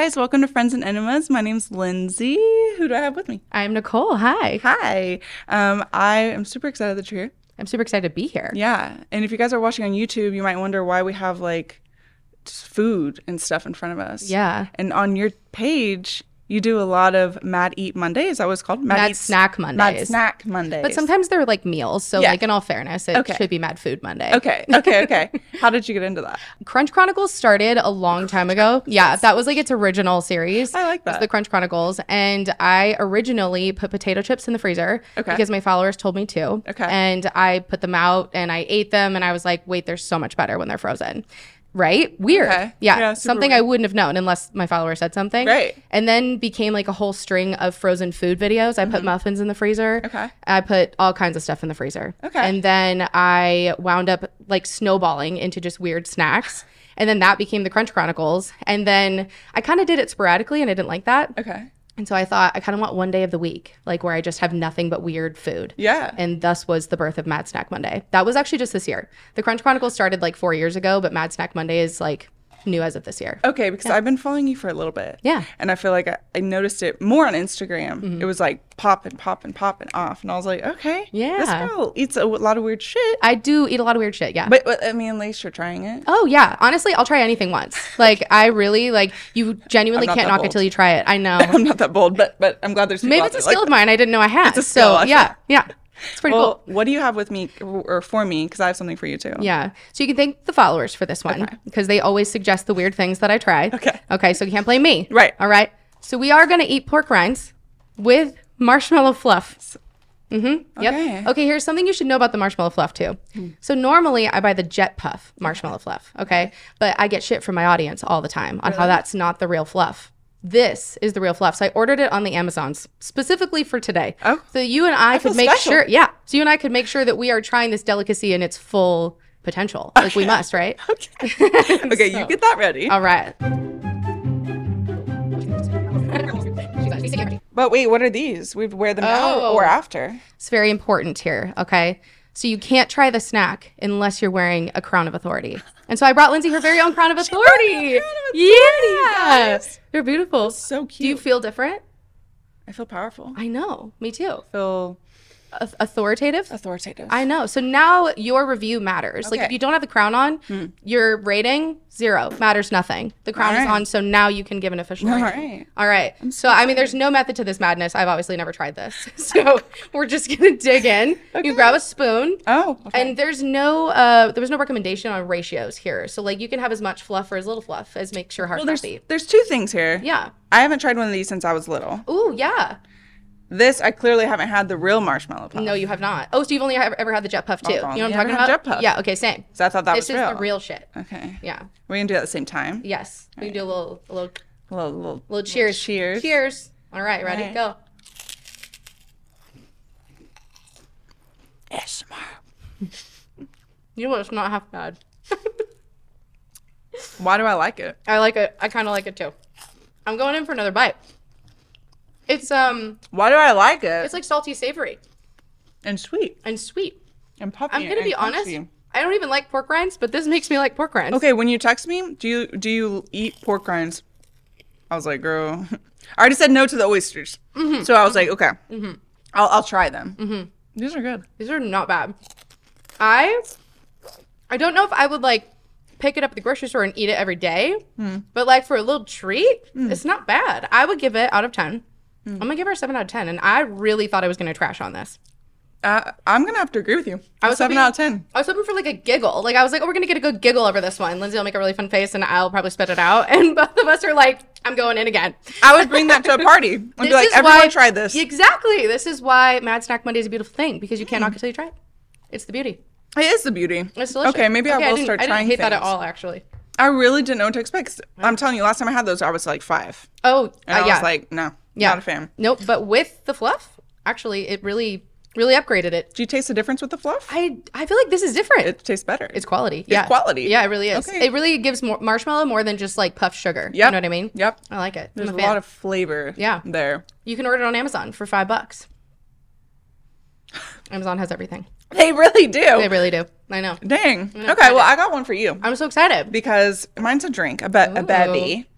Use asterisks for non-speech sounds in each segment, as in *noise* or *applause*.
guys, welcome to Friends and Enemas. My name's Lindsay. Who do I have with me? I'm Nicole. Hi. Hi. Um, I am super excited that you're here. I'm super excited to be here. Yeah. And if you guys are watching on YouTube, you might wonder why we have like food and stuff in front of us. Yeah. And on your page, you do a lot of Mad Eat Mondays. Is that what it's called? Mad Eat- Snack Mad Mondays. Snack Mondays. But sometimes they're like meals. So, Yeah. like, in all fairness, it Okay. should be Mad Food Monday. Okay. Okay. Okay. *laughs* How did you get into that? Crunch Chronicles started a long time ago. Yeah, that was like its original series. I like It was that. the Crunch Chronicles. And I originally put potato chips in the freezer Okay. because my followers told me to. Okay. And I put them out and I ate them and I was like, wait, they're so much better when they're frozen. Right? Weird. Okay. Yeah. Yeah, something weird. I wouldn't have known unless my follower said something. Right. And then became like a whole string of frozen food videos. I put muffins in the freezer. Mm-hmm. Okay. I put all kinds of stuff in the freezer. Okay. And then I wound up like snowballing into just weird snacks. And then that became the Crunch Chronicles. And then I kind of did it sporadically and I didn't like that. Okay. And so I thought I kind of want one day of the week, like where I just have nothing but weird food. Yeah. And thus was the birth of Mad Snack Monday. That was actually just this year. The Crunch Chronicles started like four years ago, but Mad Snack Monday is like new as of this year. Okay, because I've been following you for a little bit. Yeah. And I feel like I, I noticed it more on Instagram. Mm-hmm. It was like popping, popping, popping off. And I was like, okay. Yeah. This Yeah. girl eats a lot of weird shit. I do eat a lot of weird shit. Yeah. But, but I mean, at least you're trying it. Oh yeah, honestly, I'll try anything once. *laughs* Like I really like you genuinely can't knock it till you try it. I know. *laughs* I'm not that bold, but but I'm glad there's Maybe it's a there like skill of mine I didn't know I had. It's a skill, so yeah, yeah, it's pretty Well, cool. what do you have with me or for me? Because I have something for you too. Yeah. So you can thank the followers for this one because they always suggest the weird things that I try. Okay. Okay. So you can't blame me. Right. All right. So we are gonna eat pork rinds with marshmallow fluff. Mm-hmm. Yep. Okay. Okay. Here's something you should know about the marshmallow fluff too. So normally I buy the Jet Puff marshmallow fluff. Okay. But I get shit from my audience all the time on how that's not the real fluff. This is the real fluff. So I ordered it on the Amazons specifically for today. Oh. So you and I, feel could make special. sure. Yeah. So you and I could make sure that we are trying this delicacy in its full potential. Like we must, right? *laughs* Okay, *laughs* Okay, you get that ready. All right. But wait, what are these? We'd wear them now Oh. or after. It's very important here, okay? So you can't try the snack unless you're wearing a crown of authority. And so I brought Lindsay her very own crown of authority. crown of authority, yeah. guys. They're beautiful. So cute. Do you feel different? I feel powerful. I know. Me too. I feel authoritative? authoritative. I know. So now your review matters. Like if you don't have the crown on, your rating zero matters nothing. The crown is on, so now you can give an official. All rating. right. All right. So I mean, there's no method to this madness. I've obviously never tried this, *laughs* so we're just gonna dig in. You grab a spoon. Oh, okay. And there's no, uh, there was no recommendation on ratios here. So like you can have as much fluff or as little fluff as makes your heart well, there's happy. there's two things here. Yeah. I haven't tried one of these since I was little. Ooh, yeah. This I clearly haven't had the real marshmallow puff. No, you have not. Oh, so you've only ever, ever had the jet puff too. You know what I'm talking about? Jet Puff. Yeah. Okay. Same. So I thought that this was is the real shit. Okay. Yeah. We're gonna do it at the same time. Yes. We can do a little, a little, A little, little, little cheers. cheers. Cheers. All right. Ready? right. Go. ASMR. *laughs* You know what? It's not half bad. Why do I like it? I like it. I kind of like it too. I'm going in for another bite. It's um, Why do I like it? it's like salty, savory, and sweet and sweet. and puffy. I'm gonna and be honest. crunchy. I don't even like pork rinds, but this makes me like pork rinds. Okay, when you text me, do you do you eat pork rinds? I was like, girl, *laughs* I already said no to the oysters, Mm-hmm. so I was like, okay, I'll I'll try them. These are good. These are not bad. I I don't know if I would like pick it up at the grocery store and eat it every day, Hmm. but like for a little treat, it's not bad. I would give it out of 10. Hmm. I'm gonna give her a 7 out of 10, and I really thought I was gonna trash on this. Uh, I'm gonna have to agree with you. I was seven hoping- out of ten. I was hoping for like a giggle. Like I was like, oh, we're gonna get a good giggle over this one. Lindsay will make a really fun face, and I'll probably spit it out. *laughs* And both of us are like, I'm going in again. I would bring that to a party. *laughs* I'd be like, everyone why- try this. Exactly. This is why Mad Snack Monday is a beautiful thing because you can't knock it till you try it. It's the beauty. It is the beauty. It's delicious. Okay, maybe I will didn't- start I trying didn't hate that at all, actually. I really didn't know what to expect. I'm telling you, last time I had those, I was like five, Oh, uh, I yeah. was like, no, Yeah. not a fan. Nope. But with the fluff, actually, it really, really upgraded it. Do you taste the difference with the fluff? I I feel like this is different. it tastes better. it's quality. yeah. quality. Yeah, it really is. Okay. It really gives more marshmallow more than just like puff sugar. You know what I mean? Yep. I like it. There's I'm a a lot of flavor. Yeah. There. You can order it on Amazon for five bucks. *laughs* Amazon has everything. They really do. They really do. I know. Dang. know, Okay, well, I got one for you I'm so excited. because mine's a drink, a, be- a bevy.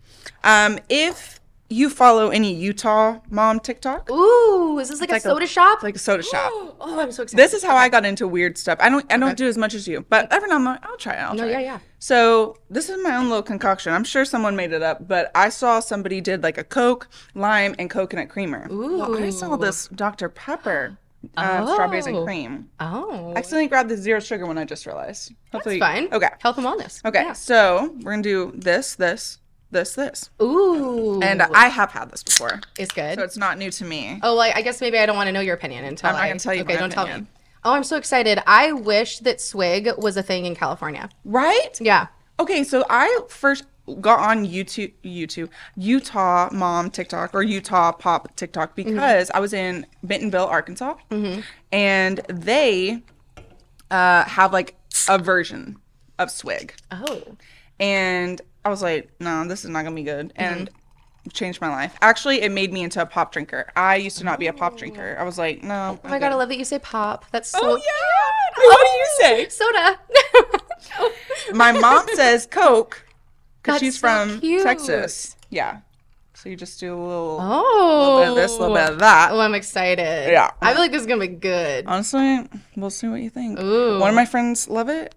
Um, if you follow any Utah mom TikTok, Ooh, is this like a like a- soda shop? it's like a soda shop. *gasps* oh, I'm so excited. This is how I got into weird stuff. I don't I don't do as much as you, but every now and then I'll try it. I'll No, try yeah, it. yeah. So this is my own little concoction. I'm sure someone made it up, but I saw somebody did like a Coke, lime, and coconut creamer. Well, I saw this Dr. Pepper, uh, strawberries and Oh. cream. Oh, I accidentally grabbed the zero sugar one I just realized. Hopefully, fine. Okay. Health and wellness. Okay. Yeah. So we're gonna do this, this, this, this, Ooh. and I have had this before, it's good. so it's not new to me. Oh, well, I guess maybe I don't want to know your opinion until I'm not I- gonna tell you Okay, my don't tell opinion. me. Oh, I'm so excited. I wish that swig was a thing in California. Right? Yeah. Okay, so I first got on YouTube, YouTube, Utah mom TikTok or Utah pop TikTok Mm-hmm. because I was in Bentonville, Arkansas, and they uh, have like a version of swig, Oh. and I was like, no, this is not gonna be good, mm-hmm. and changed my life. Actually, it made me into a pop drinker. I used to not be a pop drinker. I was like, no. Oh my god, I love that you say pop. That's oh, so Oh yeah. What do you *laughs* say? soda. *laughs* My mom says Coke because she's so from cute. Texas. Yeah. So you just do a little, oh. little bit of this, a little bit of oh. that. Oh, I'm excited. Yeah. I feel like this is gonna be good. Honestly, we'll see what you think. Ooh. One of my friends love it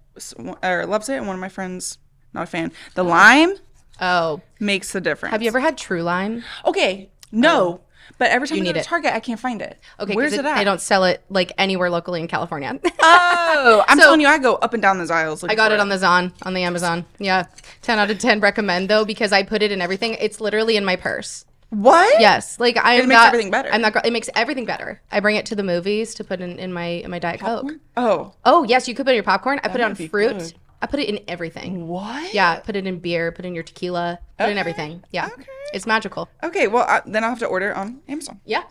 or loves it, and one of my friends not a fan. The lime Oh, makes the difference. have you ever had True Lime? Okay, no, oh. but every time You I go need to it. Target, I can't find it. Okay, 'cause where's it, at? They don't sell it like anywhere locally in California. *laughs* Oh, I'm So- telling you, I go up and down those aisles. I got it on the Zon on the Amazon. Yeah, ten out of ten recommend though because I put it in everything. It's literally in my purse. what? Yes, like I am makes not- everything better. I'm not. gr- It makes everything better. I bring it to the movies to put in, in my in my diet coke. Oh, Oh yes, you could put it in your popcorn. I put it on fruit. Good. I put it in everything. what? Yeah, put it in beer. Put it in your tequila. Put it in everything. Yeah, okay. it's magical. Okay, well I, then I'll have to order it on Amazon. Yeah.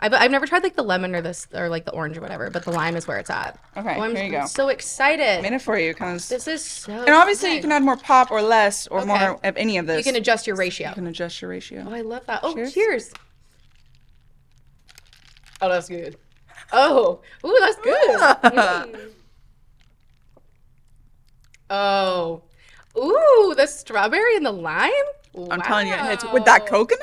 I've, I've never tried like the lemon or this or like the orange or whatever, but the lime is where it's at. Okay, Oh, I'm here you go. so excited. I Made it for you, because This is so. And obviously, you can add more pop or less or Okay. more of any of this. you can adjust your ratio. You can adjust your ratio. Oh, I love that. Oh, Cheers. cheers. Oh, that's good. Oh, ooh, that's good. Mm. Oh, ooh, the strawberry and the lime. I'm telling you, it hits with that coconut.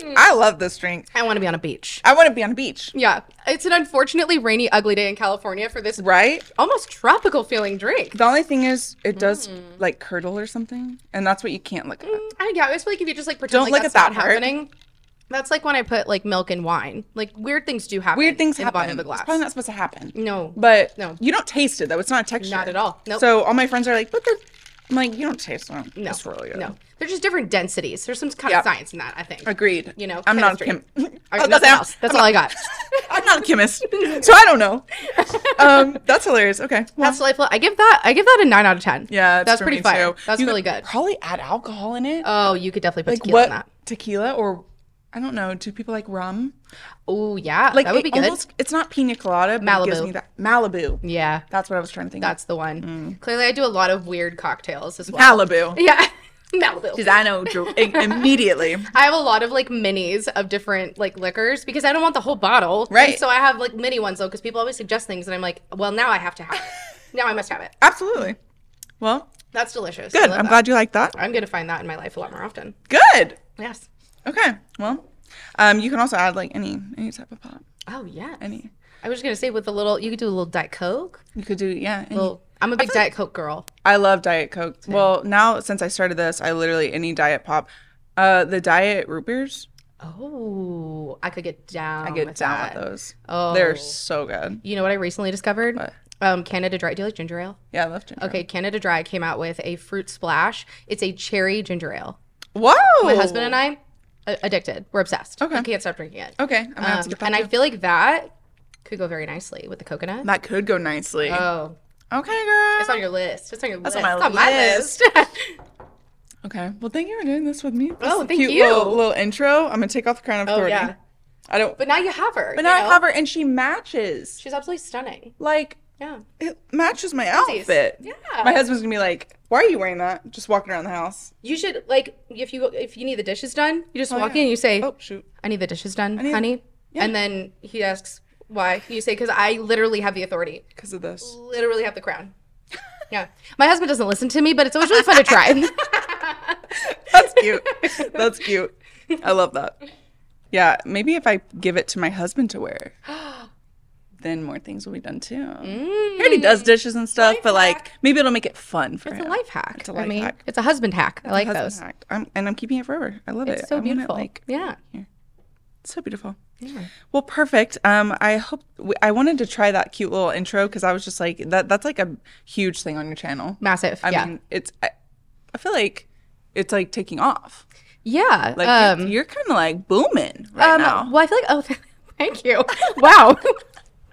Mm. I love this drink. I want to be on a beach. I want to be on a beach, Yeah, it's an unfortunately rainy, ugly day in California for this right? almost tropical feeling drink. The only thing is, it does Mm. like curdle or something, and that's what you can't look at. I yeah, I just feel like if you just like pretend Don't like look that's at that not happening. That's like when I put like milk in wine. Like weird things do happen. Weird things in happen. the bottom of the It's glass. probably not supposed to happen. no, But No. you don't taste it though. It's not a texture. Not at all. Nope. So all my friends are like, but the. I'm like, you don't taste them. no, It's really good. no. They're just different densities. There's some kind Yeah. of science in that. I think. Agreed. You know, I'm not a chemistry. chem. *laughs* All I right, was nothing about to say, else. That's all I got. *laughs* I'm not a chemist, *laughs* so I don't know. Um, that's hilarious. Okay. Well, That's delightful. I give that. I give that a nine out of ten. yeah, that's pretty fire. That's really could good. Probably add alcohol in it. Oh, you could definitely put like tequila what? in that. Tequila or I don't know. Do people like rum? Oh yeah, Like that would be good. almost- it's not pina colada, but it gives Malibu. me that Malibu. yeah, That's what I was trying to think. that's the one. Mm. Clearly, I do a lot of weird cocktails as well. Malibu. *laughs* Yeah, *laughs* Malibu. Because I know *laughs* immediately. I have a lot of like minis of different like liquors because I don't want the whole bottle. Right. And so I have like mini ones though because people always suggest things and I'm like, well, now I have to have it. now I must have it. Absolutely. Well, That's delicious. Good. I'm that. glad you like that. I'm gonna find that in my life a lot more often. Good. Yes. Okay. Well, um, you can also add like any any type of pop. Oh yeah. Any. I was just gonna say with a little, you could do a little Diet Coke. You could do yeah. Any. Well, I'm a big Diet Coke girl. I love Diet Coke. Well, now since I started this, I literally any diet pop. Uh, the diet root beers, Oh, I could get down. I get with down that. with those. Oh, They're so good. You know what I recently discovered? What? Um, Canada Dry. Do you like ginger ale? Yeah, I love ginger. Ale. Okay, Canada Dry came out with a fruit splash. It's a cherry ginger ale. Whoa. My husband and I, addicted. We're obsessed. Okay. I can't stop drinking it. Okay, I'm gonna have to Um, and I feel like that could go very nicely with the coconut. that could go nicely. Oh, okay, girl. it's on your list. It's on your That's list. on my It's my list. list. *laughs* Okay. Well, thank you for doing this with me. This Oh, thank cute you. Little, little intro. I'm gonna take off the crown of oh yeah. I don't. But now you have her. But now I have her, and she matches. She's absolutely stunning. Like Yeah. it matches my outfit. Yeah. My husband's gonna be like, "Why are you wearing that? Just walking around the house." You should like if you if you need the dishes done, you just oh, walk yeah. in and you say, Oh shoot. "I need the dishes done, need- honey," Yeah. and then he asks why. You say, "Because I literally have the authority, Because of this. literally have the crown." yeah, my husband doesn't listen to me, but it's always really fun to try. *laughs* *laughs* That's cute. That's cute. I love that. Yeah, maybe if I give it to my husband to wear, *gasps* *gasps* *gasps* then more things will be done too. He already does dishes and stuff, but like maybe it'll make it fun for It's him. a life hack. It's a I life mean, hack. it's a husband hack. I like those. hack. I'm, and I'm keeping it forever. I love it. It's so I want it, beautiful. like yeah. so beautiful. Yeah. Well, perfect. Um, I hope w- I wanted to try that cute little intro because I was just like that. That's like a huge thing on your channel. Massive. I yeah. mean, it's. I, I feel like it's like taking off. yeah. Like um, you're, you're kind of like booming right um, now. Well, I feel like, oh, *laughs* thank you. wow. *laughs*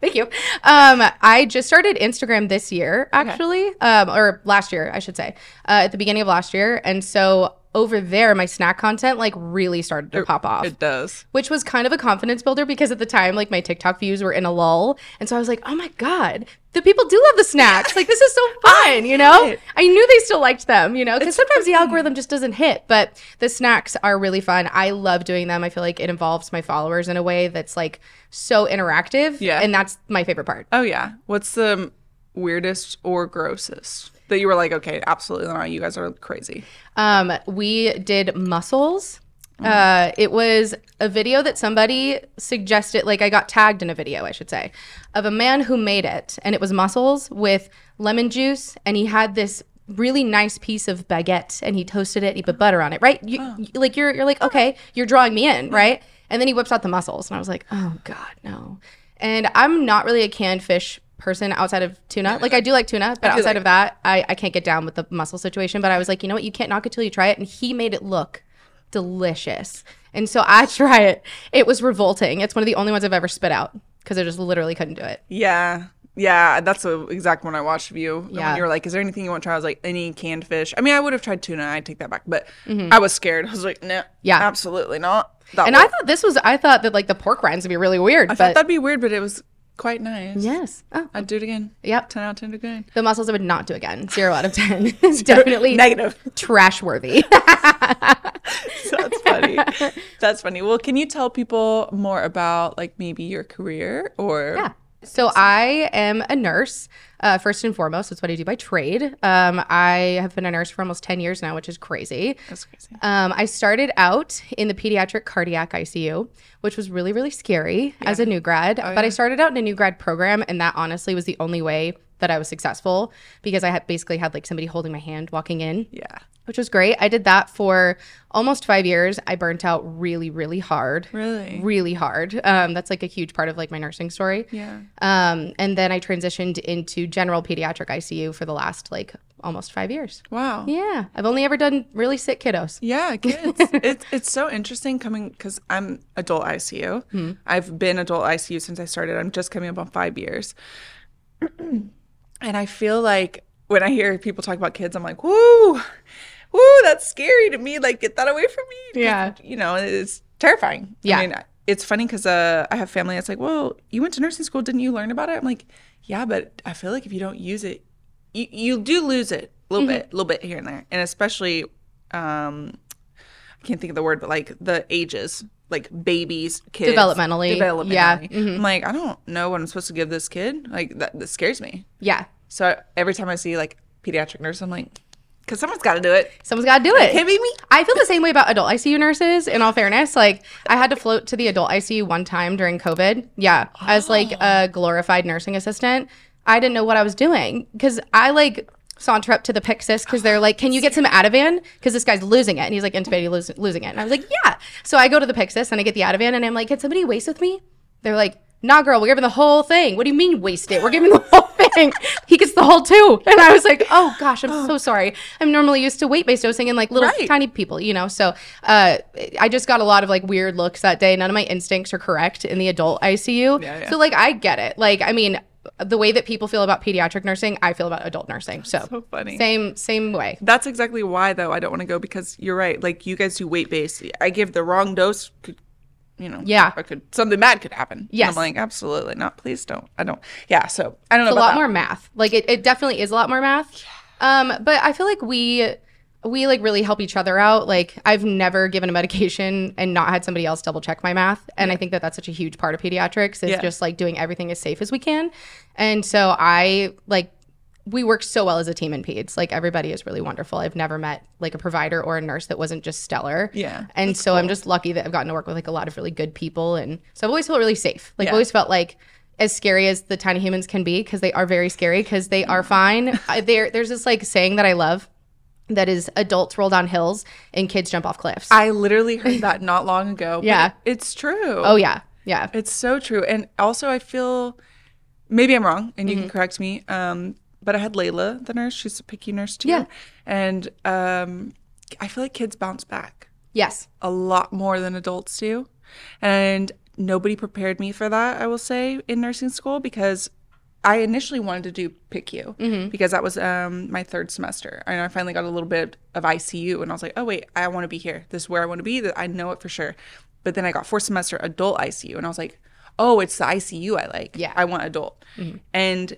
Thank you. Um, I just started Instagram this year, actually, um, or last year, I should say, uh, at the beginning of last year. And so over there, my snack content like really started to pop off. It does. which was kind of a confidence builder because at the time, like my TikTok views were in a lull. And so I was like, oh my God, the people do love the snacks. Like, this is so *laughs* fun, you know? it. I knew they still liked them, you know? Because sometimes the algorithm just doesn't hit, but the snacks are really fun. I love doing them. I feel like it involves my followers in a way that's like so interactive. Yeah. And that's my favorite part. Oh yeah. What's the weirdest or grossest that you were like, okay, absolutely not. You guys are crazy. Um, we did mussels. Uh, it was a video that somebody suggested, like I got tagged in a video, I should say, of a man who made it, and it was mussels with lemon juice, and he had this really nice piece of baguette, and he toasted it, he put butter on it, right? You, you- like you're, you're like, okay, you're drawing me in, right? And then he whips out the mussels, and I was like, oh god, no. And I'm not really a canned fish person outside of tuna. Like I do like tuna, but outside like- of that, I, I can't get down with the muscle situation. But I was like, you know what? You can't knock it till you try it. And he made it look delicious. And so I *laughs* try it. It was revolting. It's one of the only ones I've ever spit out because I just literally couldn't do it. Yeah. Yeah, that's the exact one I watched of you. Yeah. When you were like, "Is there anything you want to try?" I was like, "Any canned fish." I mean, I would have tried tuna. I'd take that back, but I was scared. *laughs* I was like, "No, Mm-hmm. Yeah. absolutely not." That And I thought this was, I thought that like the pork rinds would be really weird. I thought that'd be weird, but it was quite nice. yes. Oh, I'd do it again. yep. Ten out of ten again. The mussels I would not do again. Zero out of 10. *laughs* It's definitely Negative. *laughs* trash worthy. *laughs* That's funny. That's funny. Well, can you tell people more about like maybe your career or Yeah. So I am a nurse, uh, first and foremost. That's what I do by trade. Um, I have been a nurse for almost 10 years now, which is crazy. That's crazy. Um, I started out in the pediatric cardiac ICU, which was really, really scary as a new grad. but I started out in a new grad program, and that honestly was the only way that I was successful because I had basically had like somebody holding my hand walking in Yeah. which was great. I did that for almost five years. I burnt out really, really hard. Really? Really hard. Um, that's like a huge part of like my nursing story. Yeah. Um, and then I transitioned into general pediatric ICU for the last like almost five years. Wow. Yeah. I've only ever done really sick kiddos. Yeah, kids. *laughs* it's it's so interesting coming because I'm adult ICU. Hmm. I've been adult ICU since I started. I'm just coming up on five years, *clears throat* and I feel like when I hear people talk about kids, I'm like, woo, woo, that's scary to me. Like, get that away from me. Yeah. you know, it's terrifying. Yeah. I mean, it's funny because uh, I have family that's like, well, you went to nursing school, didn't you learn about it? I'm like, yeah, but I feel like if you don't use it, you, you do lose it a little bit, a little bit here and there, and especially um I can't think of the word, but like the ages, like babies, kids, Developmentally, developmentally. yeah, mhm. I'm like, I don't know what I'm supposed to give this kid. Like that, that scares me. Yeah. So every time I see like pediatric nurse, I'm like, because someone's got to do it. Someone's got to do it. Can't be me. I feel the same way about adult ICU nurses. In all fairness, like I had to float to the adult ICU one time during COVID. Yeah, as like a *gasps* glorified nursing assistant, I didn't know what I was doing because I like saunter up to the Pyxis because they're like, "Can you get some Ativan?" Because this guy's losing it and he's like intubated, losing, losing it. And I was like, "Yeah." So I go to the Pyxis and I get the Ativan and I'm like, "Can somebody waste with me?" They're like. Nah, girl, we're giving the whole thing. What do you mean waste it? We're giving the whole *laughs* thing. He gets the whole two. And I was like, oh gosh, I'm so sorry. I'm normally used to weight based dosing and like little Right. tiny people, you know. So uh, I just got a lot of like weird looks that day. None of my instincts are correct in the adult ICU. Yeah, yeah. So like I get it. Like I mean, the way that people feel about pediatric nursing, I feel about adult nursing. So, So funny. same same way. That's exactly why though I don't want to go because you're right. Like you guys do weight based. I give the wrong dose. Could, you know, Yeah. or could something bad could happen. And Yes. I'm like, absolutely not. Please don't. I don't. Yeah. So I don't know a about lot that. more math. Like it, it definitely is a lot more math. Yeah. Um, but I feel like we we like really help each other out. Like I've never given a medication and not had somebody else double check my math, and I think that that's such a huge part of pediatrics is Yeah. just like doing everything as safe as we can. And so I like we work so well as a team in peds. Like everybody is really wonderful. I've never met like a provider or a nurse that wasn't just stellar. Yeah, And so I'm just lucky that I've gotten to work with like a lot of really good people. And so I've always felt really safe. Like I've Yeah. always felt like as scary as the tiny humans can be, because they are very scary, because they are fine. There, there's this like saying that I love that is adults roll down hills and kids jump off cliffs. I literally heard *laughs* that not long ago. but Yeah. it's true. oh yeah. Yeah. It's so true. And also, I feel maybe I'm wrong, and you Mm-hmm. can correct me. Um, but I had Layla, the nurse. She's a PICU nurse too. Yeah. And um, I feel like kids bounce back Yes. a lot more than adults do. And nobody prepared me for that, I will say, in nursing school because I initially wanted to do PICU Mm-hmm. because that was um, my third semester. And I finally got a little bit of ICU and I was like, oh, wait, I want to be here. This is where I want to be. That I know it for sure. But then I got fourth semester adult ICU and I was like, oh, it's the ICU I like. Yeah. I want adult. And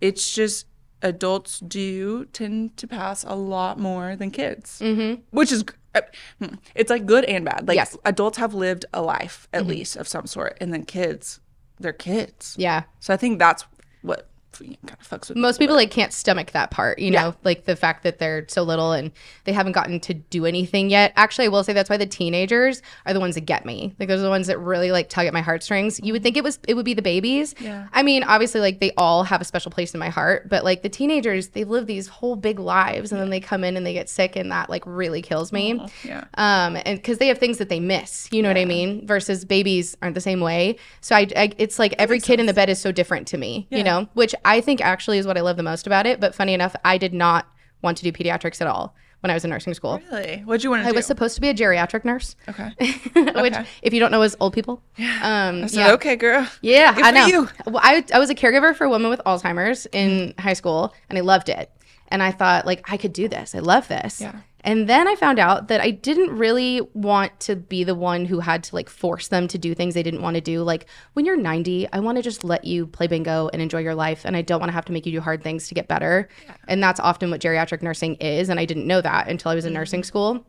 it's just adults do tend to pass a lot more than kids, mm-hmm. which is uh, hmm, it's like good and bad. Like Yes. adults have lived a life at least of some sort, and then kids, they're kids. Yeah. So I think that's what kind of fucks with most people like can't stomach that part you know like the fact that they're so little and they haven't gotten to do anything yet. Actually i will say that's why the teenagers are the ones that get me. Like those are the ones that really like tug at my heartstrings. You would think it was it would be the babies. Yeah. i mean obviously like they all have a special place in my heart but like the teenagers they live these whole big lives and then they come in and they get sick and that like really kills me. Yeah. um and because they have things that they miss you know what i mean? Versus babies aren't the same way. So i, I it's like every kid in the bed is so different to me you know? Which i think actually is what i love the most about it but funny enough i did not want to do pediatrics at all when i was in nursing school Really? What'd you want to do? i do? was supposed to be a geriatric nurse okay. *laughs* which if you don't know is old people um I said, yeah okay, girl. yeah, Good I know. you. Well, I, I was a caregiver for a woman with Alzheimer's in high school, and I loved it. And I thought, like, I could do this. I love this. Yeah. And then I found out that I didn't really want to be the one who had to like force them to do things they didn't want to do. Like when you're 90, I want to just let you play bingo and enjoy your life. And I don't want to have to make you do hard things to get better. And that's often what geriatric nursing is. And I didn't know that until I was in mm-hmm. nursing school.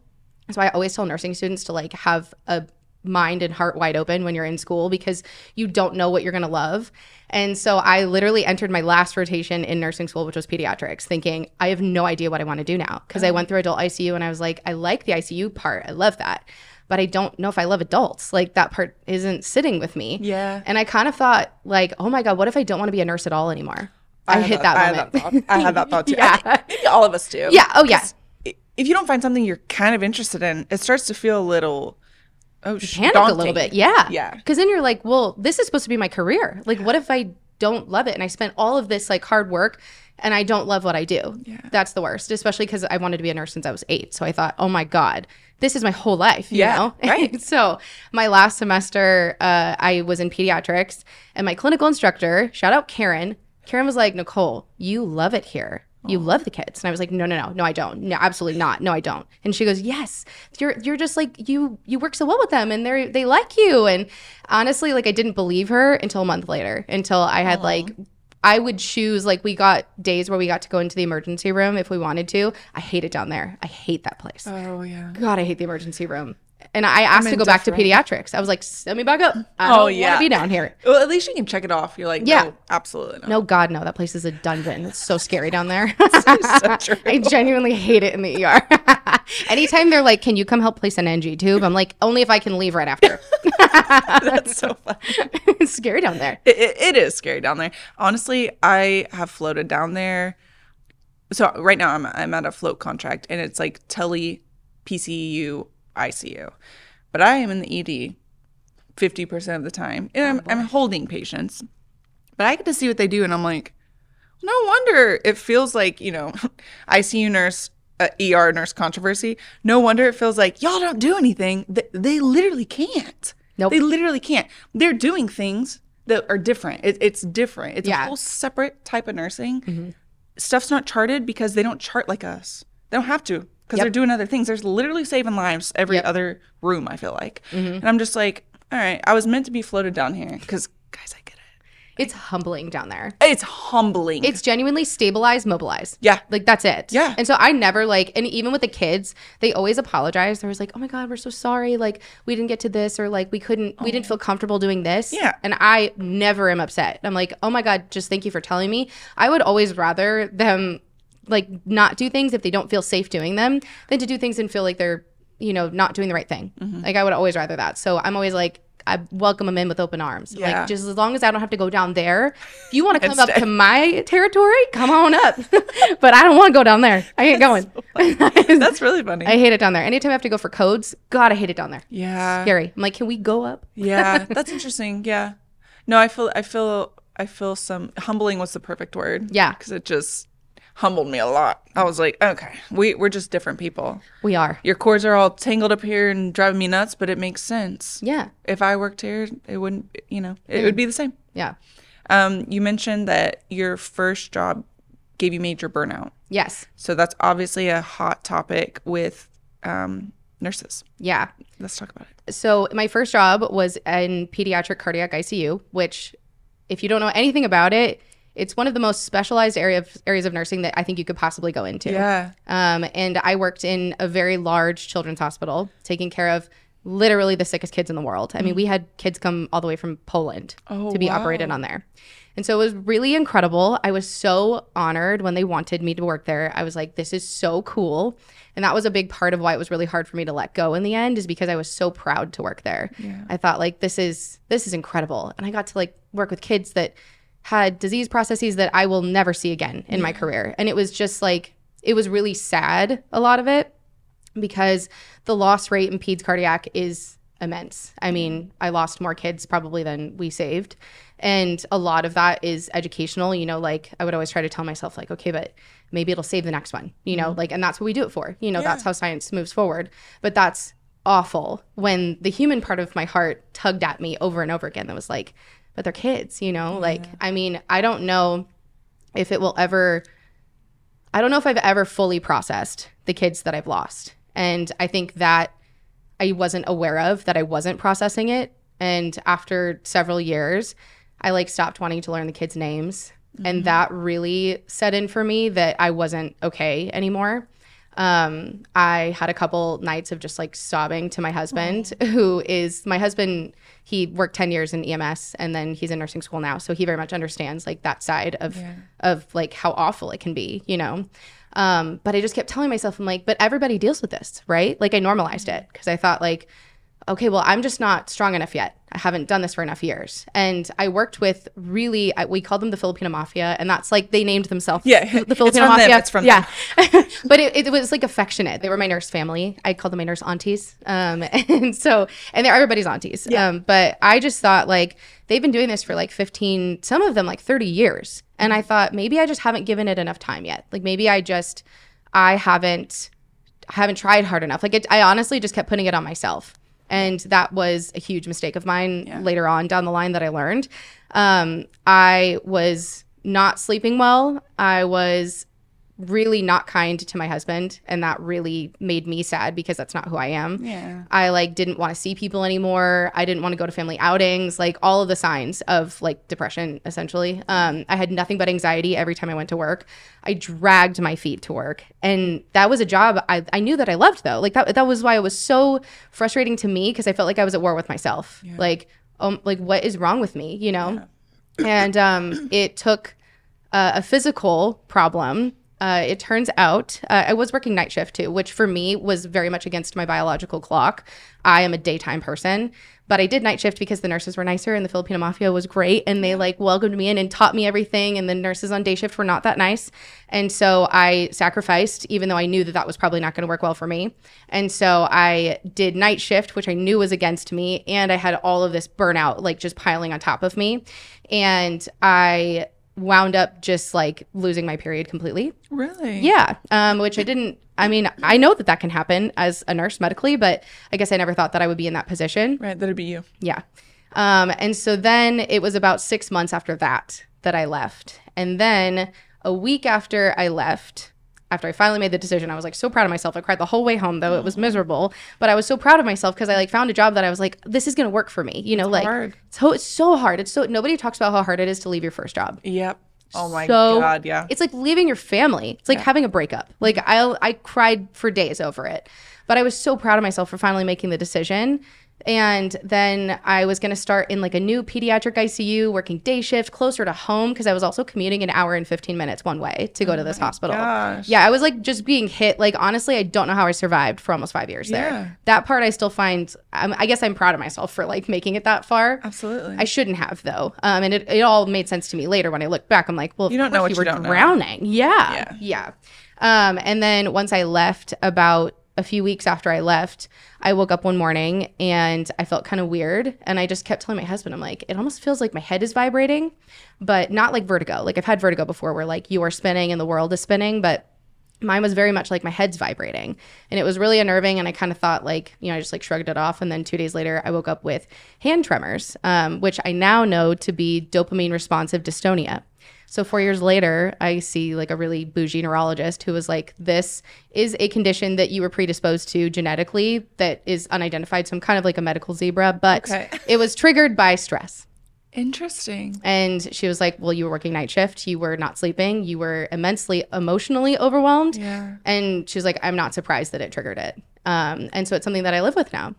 So I always tell nursing students to like have a mind and heart wide open when you're in school because you don't know what you're going to love. And so I literally entered my last rotation in nursing school, which was pediatrics, thinking I have no idea what I want to do now because I oh. went through adult ICU and I was like, I like the ICU part. I love that. But I don't know if I love adults. Like that part isn't sitting with me. Yeah. And I kind of thought, like, oh my God, what if I don't want to be a nurse at all anymore? I, had hit that, I moment. had that thought. I had that thought too. Yeah. I maybe all of us do. yeah. Oh, yeah. If you don't find something you're kind of interested in, it starts to feel a little oh sh- panic daunting. a little bit. Yeah. Yeah. Because then you're like, well, this is supposed to be my career. Like, what if I don't love it and I spent all of this like hard work and I don't love what I do? Yeah. That's the worst, especially because I wanted to be a nurse since I was eight. So I thought, oh my God, this is my whole life. You Yeah, know? right. *laughs* so my last semester, uh, I was in pediatrics and my clinical instructor, shout out Karen, Karen was like, Nicole, you love it here. You love the kids. And I was like, no, no, no, no, I don't. No, absolutely not. No, I don't. And she goes, yes, you're, you're just like, you, you work so well with them and they're, they like you. And honestly, like I didn't believe her until a month later, until I had like, I would choose, like we got days where we got to go into the emergency room if we wanted to. I hate it down there. I hate that place. Oh yeah. God, I hate the emergency room. And I asked to go back to pediatrics. I was like, send me back up. I Oh, yeah. want to be down here. Well, at least you can check it off. You're like, Yeah. no, absolutely not. No, God, no. That place is a dungeon. It's so scary down there. *laughs* so *laughs* true. I genuinely hate it in the ER. *laughs* Anytime they're like, "Can you come help place an NG tube?" I'm like, "Only if I can leave right after." That's so funny. it's scary down there. It, it, it is scary down there. Honestly, I have floated down there. So right now I'm I'm at a float contract and it's like tele PCU ICU, but I am in the ED fifty percent of the time, and I'm I'm holding patients, but I get to see what they do, and I'm like, no wonder it feels like you know, *laughs* ICU nurse. Uh, ER nurse controversy. No wonder it feels like y'all don't do anything. They, they literally can't. Nope. They literally can't. They're doing things that are different. It, it's different. It's Yeah. Mm-hmm. a whole separate type of nursing. Stuff's not charted because they don't chart like us. They don't have to because Yep. they're doing other things. There's literally saving lives every Yep. Mm-hmm. other room. I feel like, and I'm just like, all right, I was meant to be floated down here because guys, I get it. It's humbling down there. It's humbling. It's genuinely stabilize, mobilize. yeah. Like that's it. Yeah. And so I never like, and even with the kids, they always apologize. There was like, oh my God, we're so sorry. Like we didn't get to this, or like we couldn't, we didn't feel comfortable doing this. Yeah. And I never am upset. I'm like, oh my God, just thank you for telling me. I would always rather them like not do things if they don't feel safe doing them than to do things and feel like they're, you know, not doing the right thing. Mm-hmm. Like I would always rather that. So I'm always like, I welcome them in with open arms. Yeah. Like just as long as I don't have to go down there. If you want to *laughs* come up to my territory, come on up. *laughs* but I don't want to go down there. I ain't going. *laughs* That's really funny. I hate it down there. Anytime I have to go for codes, God, I hate it down there. yeah. Scary. I'm like, can we go up? Yeah. That's interesting. Yeah. No, I feel I feel I feel some humbling was the perfect word. Yeah. Because it just humbled me a lot. I was like, okay, we we're just different people. We are. Your cords are all tangled up here and driving me nuts, but it makes sense. Yeah. If I worked here, it wouldn't. You know, it would be the same. Yeah. Um, you mentioned that your first job gave you major burnout. Yes. So that's obviously a hot topic with um, nurses. Yeah. Let's talk about it. So my first job was in pediatric cardiac ICU, which, if you don't know anything about it, it's one of the most specialized area of, areas of nursing that I think you could possibly go into. Yeah. Um, and I worked in a very large children's hospital, taking care of literally the sickest kids in the world. I mean, we had kids come all the way from Poland Oh, to be wow. operated on there. And so it was really incredible. I was so honored when they wanted me to work there. I was like, this is so cool. And that was a big part of why it was really hard for me to let go in the end is because I was so proud to work there. Yeah. I thought like this is this is incredible. And I got to like work with kids that had disease processes that I will never see again in my career. And it was just like it was really sad a lot of it because the loss rate in peds cardiac is immense. I mean, I lost more kids probably than we saved. And a lot of that is educational, you know, like I would always try to tell myself like, okay, but maybe it'll save the next one, you know, mm-hmm. like and that's what we do it for. You know, that's how science moves forward. But that's awful when the human part of my heart tugged at me over and over again that was like, but they're kids, you know? Like I mean, I don't know if it will ever I don't know if I've ever fully processed the kids that I've lost. And I think that I wasn't aware of that I wasn't processing it. And after several years, I like stopped wanting to learn the kids' names. And that really set in for me that I wasn't okay anymore. Um, I had a couple nights of just like sobbing to my husband, who is my husband. He worked 10 years in EMS and then he's in nursing school now. So he very much understands like that side of, of like how awful it can be, you know? Um, but I just kept telling myself, I'm like, but everybody deals with this, right? Like I normalized it because I thought like, okay, well, I'm just not strong enough yet. I haven't done this for enough years. And I worked with really, I- we called them the Filipino Mafia, and that's like they named themselves Yeah, the *laughs* it's Filipino from them, Mafia. it's from yeah, *laughs* but it, it was like affectionate. They were my nurse family. I called them my nurse aunties. Um, *laughs* and so, and they're everybody's aunties. Um, but I just thought like they've been doing this for like 15, some of them like 30 years. And I thought maybe I just haven't given it enough time yet. Like maybe I just, I haven't I haven't tried hard enough. Like it, I honestly just kept putting it on myself. And that was a huge mistake of mine later on down the line that I learned. Um, I was not sleeping well. I was really not kind to my husband. And that really made me sad because that's not who I am. Yeah. I like didn't want to see people anymore. I didn't want to go to family outings, like all of the signs of like depression essentially. Um, I had nothing but anxiety every time I went to work. I dragged my feet to work. And that was a job I, I knew that I loved though. Like that that was why it was so frustrating to me because I felt like I was at war with myself. Like um like what is wrong with me, you know? And um it took uh, a physical problem. Uh, it turns out uh, I was working night shift too, which for me was very much against my biological clock. I am a daytime person, but I did night shift because the nurses were nicer and the Filipino mafia was great and they like welcomed me in and taught me everything. And the nurses on day shift were not that nice. And so I sacrificed, even though I knew that that was probably not going to work well for me. And so I did night shift, which I knew was against me. And I had all of this burnout like just piling on top of me. And I wound up just like losing my period completely. Really? Yeah, um, which I didn't. I mean, I know that that can happen as a nurse medically, but I guess I never thought that I would be in that position. Right. That'd be you. Yeah. Um, and so then it was about six months after that that I left. And then a week after I left, after I finally made the decision, I was like so proud of myself. I cried the whole way home, though it was miserable. But I was so proud of myself because I like found a job that I was like, this is gonna work for me. You know, like hard. so it's so hard. It's so nobody talks about how hard it is to leave your first job. Yep. Oh my So god, yeah. It's like leaving your family. It's like having a breakup. Like I I cried for days over it. But I was so proud of myself for finally making the decision. And then I was going to start in like a new pediatric ICU, working day shift closer to home because I was also commuting an hour and 15 minutes one way to go to this hospital. gosh. Yeah, I was like just being hit. Like honestly, I don't know how I survived for almost five years Yeah. there. That part I still find, um, I guess I'm proud of myself for like making it that far. Absolutely. I shouldn't have though, um, and it, it all made sense to me later when I look back. I'm like, well, You don't know what you you were don't know. drowning. Yeah, yeah. Um, and then once I left, about a few weeks after I left, I woke up one morning and I felt kind of weird, and I just kept telling my husband, I'm like, it almost feels like my head is vibrating, but not like vertigo. Like I've had vertigo before, where like you are spinning and the world is spinning, but mine was very much like my head's vibrating and it was really unnerving and i kind of thought like you know i just like shrugged it off and then two days later i woke up with hand tremors um, which i now know to be dopamine responsive dystonia so four years later i see like a really bougie neurologist who was like this is a condition that you were predisposed to genetically that is unidentified so i'm kind of like a medical zebra but Okay. it was triggered by stress Interesting. and she was like, Well, you were working night shift. You were not sleeping. You were immensely emotionally overwhelmed. Yeah. And she was like, I'm not surprised that it triggered it. Um, and so it's something that I live with now.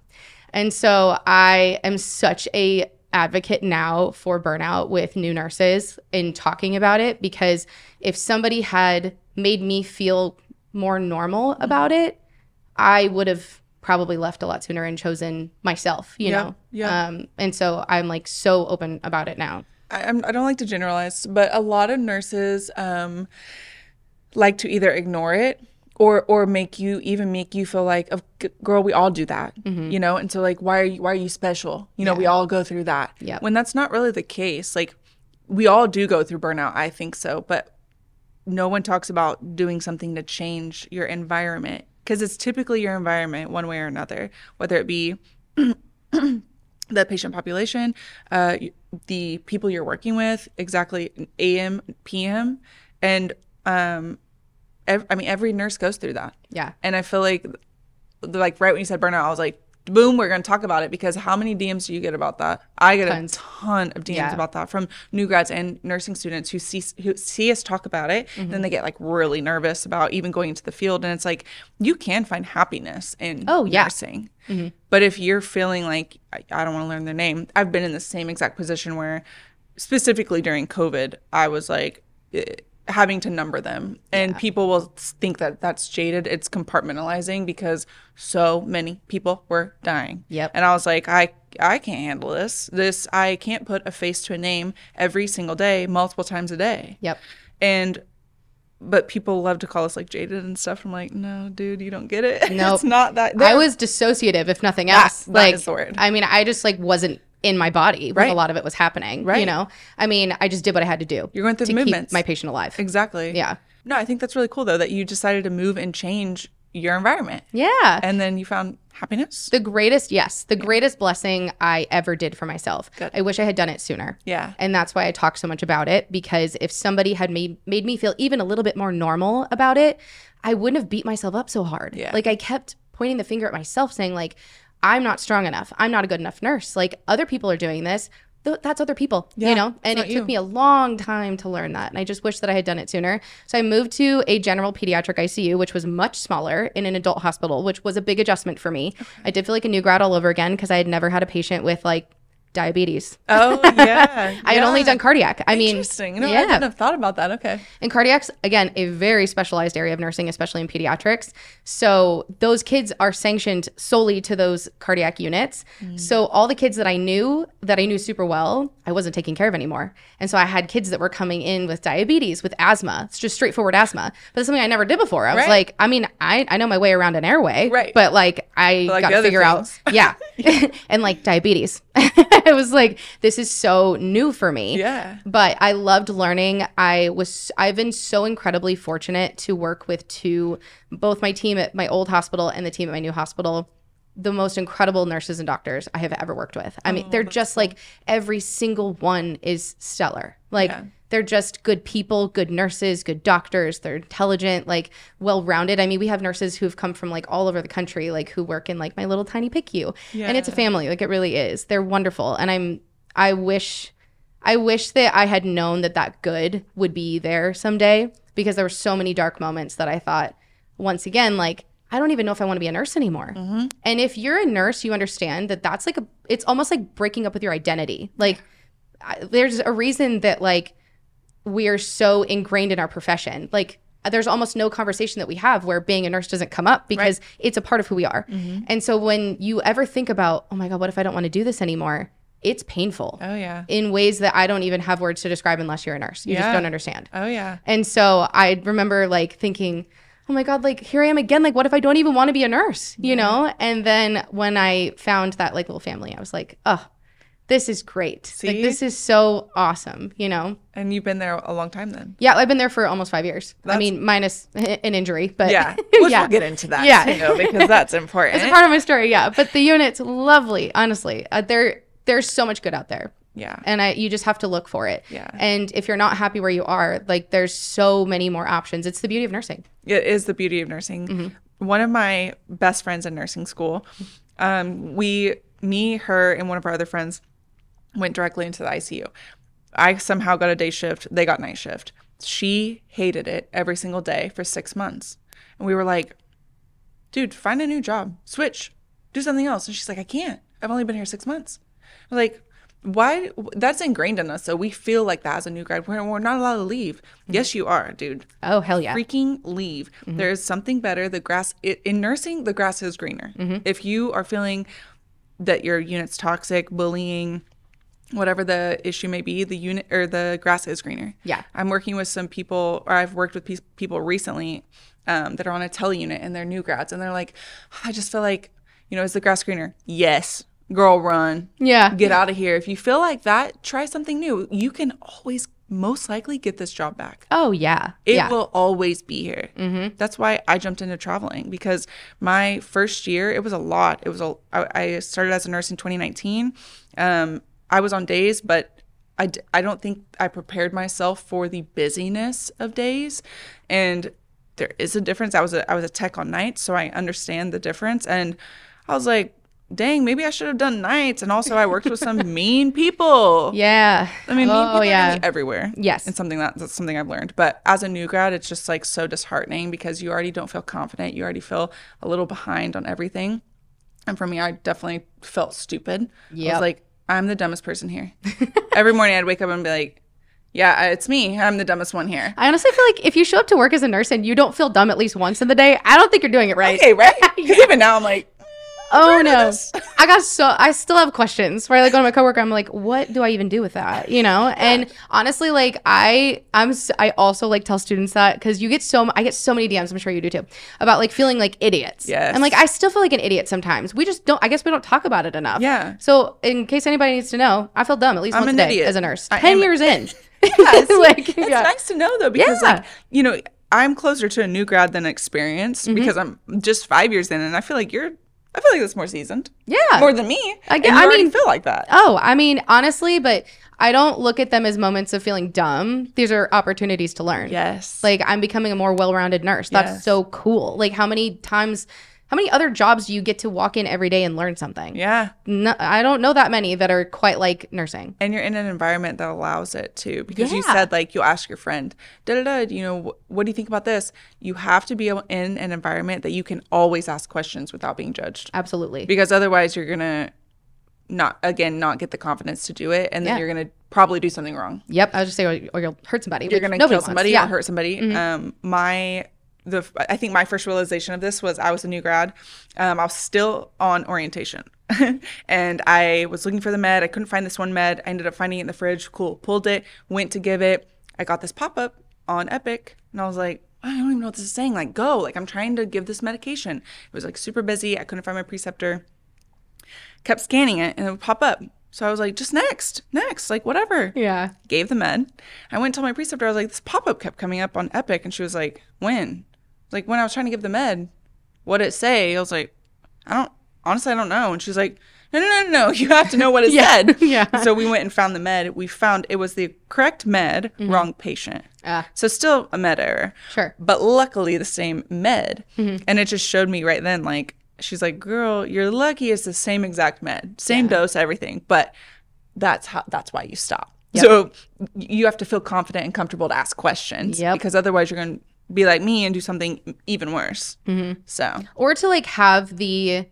And so I am such a advocate now for burnout with new nurses in talking about it because if somebody had made me feel more normal about it, I would have probably left a lot sooner and chosen myself, you Yeah, know? yeah. Um, and so I'm like so open about it now. I, I'm, I don't like to generalize, but a lot of nurses um, like to either ignore it or or make you even make you feel like, of girl, we all do that, Mm-hmm. you know. And so like, why are you why are you special? You know, we all go through that. Yep. When that's not really the case. Like, we all do go through burnout. I think so, but no one talks about doing something to change your environment because it's typically your environment one way or another whether it be *clears throat* the patient population uh, the people you're working with exactly am pm and um ev- i mean every nurse goes through that Yeah. and i feel like like right when you said burnout i was like boom we're going to talk about it because how many dms do you get about that i get Tons. a ton of dms Yeah. about that from new grads and nursing students who see who see us talk about it Mm-hmm. then they get like really nervous about even going into the field and it's like you can find happiness in Oh, yeah. nursing but if you're feeling like I, I don't want to learn their name i've been in the same exact position where specifically during covid i was like eh, having to number them and people will think that that's jaded it's compartmentalizing because so many people were dying Yep. and i was like i i can't handle this this i can't put a face to a name every single day multiple times a day Yep. and but people love to call us like jaded and stuff i'm like no dude you don't get it *laughs* Nope. it's not that I was dissociative, if nothing else. that like, is the word. I mean, I just like wasn't in my body when a lot of it was happening. Right. You know, I mean, I just did what I had to do. You're going through to the keep movements. my patient alive. Exactly. Yeah. No, I think that's really cool though that you decided to move and change your environment. Yeah. And then you found happiness. the greatest, yes, the greatest blessing I ever did for myself. Good. I wish I had done it sooner. Yeah. And that's why I talk so much about it because if somebody had made made me feel even a little bit more normal about it, I wouldn't have beat myself up so hard. Yeah. Like I kept pointing the finger at myself saying like I'm not strong enough. I'm not a good enough nurse. Like other people are doing this. Th- that's other people, Yeah, you know? And it took you. me a long time to learn that. And I just wish that I had done it sooner. So I moved to a general pediatric ICU, which was much smaller in an adult hospital, which was a big adjustment for me. I did feel like a new grad all over again because I had never had a patient with like diabetes. Oh yeah. *laughs* I had only done cardiac. I mean, Interesting. No, I yeah. wouldn't have thought about that. Okay. And cardiac's again a very specialized area of nursing, especially in pediatrics. So those kids are sanctioned solely to those cardiac units. Mm. So all the kids that I knew that I knew super well, I wasn't taking care of anymore. And so I had kids that were coming in with diabetes, with asthma. It's just straightforward asthma, But it's something I never did before. I was Right. like, I mean, I, I know my way around an airway. Right. But like I like got to figure out yeah. *laughs* *laughs* and like diabetes. *laughs* it was like, this is so new for me Yeah. but I loved learning. I was I've been so incredibly fortunate to work with two both my team at my old hospital and the team at my new hospital. The most incredible nurses and doctors I have ever worked with. I mean, oh, they're just like every single one is stellar. Like Yeah. They're just good people, good nurses, good doctors. They're intelligent, like well rounded. I mean, we have nurses who've come from like all over the country, like who work in like my little tiny PICU, and it's a family. Like it really is. They're wonderful, and I'm I wish I wish that I had known that that good would be there someday because there were so many dark moments that I thought once again like I don't even know if I want to be a nurse anymore. Mm-hmm. And if you're a nurse, you understand that that's like a it's almost like breaking up with your identity. Like I, there's a reason that like we are so ingrained in our profession. Like there's almost no conversation that we have where being a nurse doesn't come up because it's a part of who we are. Mm-hmm. And so when you ever think about, oh my god, what if I don't want to do this anymore? It's painful Oh yeah. in ways that I don't even have words to describe unless you're a nurse. You just don't understand. Oh yeah. And so I remember like thinking, oh my God, like here I am again. Like, what if I don't even want to be a nurse, you know? And then when I found that like little family, I was like, oh, this is great. Like, See? this is so awesome, you know? And you've been there a long time then. Yeah, I've been there for almost five years. I mean, minus *laughs* an injury, but Yeah. *laughs* Which yeah. we'll get into that Yeah. because that's important. It's a part of my story, yeah. But the unit's lovely, honestly. Uh, there, there's so much good out there. yeah. and I you just have to look for it. Yeah. And if you're not happy where you are, like there's so many more options. It's the beauty of nursing. It is the beauty of nursing. One of my best friends in nursing school, um, we, me, her, and one of our other friends went directly into the ICU. I somehow got a day shift. They got night shift. She hated it every single day for six months. And we were like, dude, find a new job, switch, do something else. And she's like, I can't. I've only been here six months. I was like, why? That's ingrained in us. So we feel like that as a new grad. We're, we're not allowed to leave. Mm-hmm. Yes, you are, dude Oh hell yeah. freaking leave. Mm-hmm. There is something better. The grass it, in nursing, the grass is greener. Mm-hmm. If you are feeling that your unit's toxic, bullying, whatever the issue may be, the unit or the grass is greener. Yeah. I'm working with some people, or I've worked with pe- people recently um, that are on a tele unit and they're new grads, and they're like, I just feel like, you know, is the grass greener? Yes. Girl, run Yeah. get out of here. If you feel like that, try something new. You can always most likely get this job back. Oh yeah. It yeah. will always be here. Mm-hmm. That's why I jumped into traveling because my first year it was a lot. It was a. I, I started as a nurse in 2019. Um, I was on days, but I, d- I don't think I prepared myself for the busyness of days, and there is a difference. I was a I was a tech on nights, so I understand the difference. And I was like, dang, maybe I should have done nights. And also, I worked with some *laughs* mean people. yeah. I mean, mean oh people are yeah. everywhere. Yes. and something that that's something I've learned. But as a new grad, it's just like so disheartening because you already don't feel confident. You already feel a little behind on everything. And for me, I definitely felt stupid. I was like, I'm the dumbest person here. *laughs* Every morning, I'd wake up and be like, Yeah, it's me. I'm the dumbest one here. I honestly feel like if you show up to work as a nurse and you don't feel dumb at least once in the day, I don't think you're doing it right. Okay, right? *laughs* Because even now, I'm like, Oh no. I got so I still have questions where I like go to my coworker, I'm like, what do I even do with that? You know? And honestly, like I I'm i also like tell students that because you get so i get so many DMs, I'm sure you do too, about like feeling like idiots. Yes. And like I still feel like an idiot sometimes. We just don't I guess we don't talk about it enough. Yeah. So in case anybody needs to know, I feel dumb at least I'm once an a day idiot. as a nurse. I Ten am- years in. *laughs* Yeah, *laughs* see, like it's yeah. nice to know though because Yeah. like you know I'm closer to a new grad than experienced Mm-hmm. because I'm just five years in and I feel like you're I feel like that's more seasoned Yeah. more than me I you I mean- feel like that Oh, I mean, honestly, but I don't look at them as moments of feeling dumb. These are opportunities to learn. yes Like I'm becoming a more well-rounded nurse. That's Yes. so cool. Like how many times how many other jobs do you get to walk in every day and learn something? yeah No, I don't know that many that are quite like nursing. and you're in an environment that allows it too because you said like you'll ask your friend da da da you know wh- what do you think about this you have to be in an environment that you can always ask questions without being judged Absolutely. because otherwise you're gonna not again not get the confidence to do it and then Yeah. you're gonna probably do something wrong Yep. I was just saying, or you'll hurt somebody. you're gonna kill wants. somebody Yeah. Mm-hmm. or hurt somebody. Um, my the I think my first realization of this was I was a new grad. Um, I was still on orientation, *laughs* and I was looking for the med. I couldn't find this one med. I ended up finding it in the fridge. Cool, pulled it, went to give it. I got this pop up on Epic, and I was like. I don't even know what this is saying. Like, go. Like, I'm trying to give this medication. It was like super busy. I couldn't find my preceptor kept scanning it and it would pop up. So I was like, just next, next, like whatever. Yeah. Gave the med. I went to my preceptor. I was like, this pop up kept coming up on Epic, and she was like, when? Like when I was trying to give the med, what did it say? I was like, I don't honestly, I don't know. And she's like, no, no, no, no. *laughs* You have to know what it *laughs* Yeah. said. *laughs* Yeah. So we went and found the med. We found it was the correct med, wrong patient. Ah. So still a med error. Sure. But luckily the same med. And it just showed me right then, like, she's like, girl, you're lucky it's the same exact med, same dose, everything. But that's how that's why you stop. So you have to feel confident and comfortable to ask questions. Yep. Because otherwise you're gonna be like me and do something even worse. Mm-hmm. So or to like have the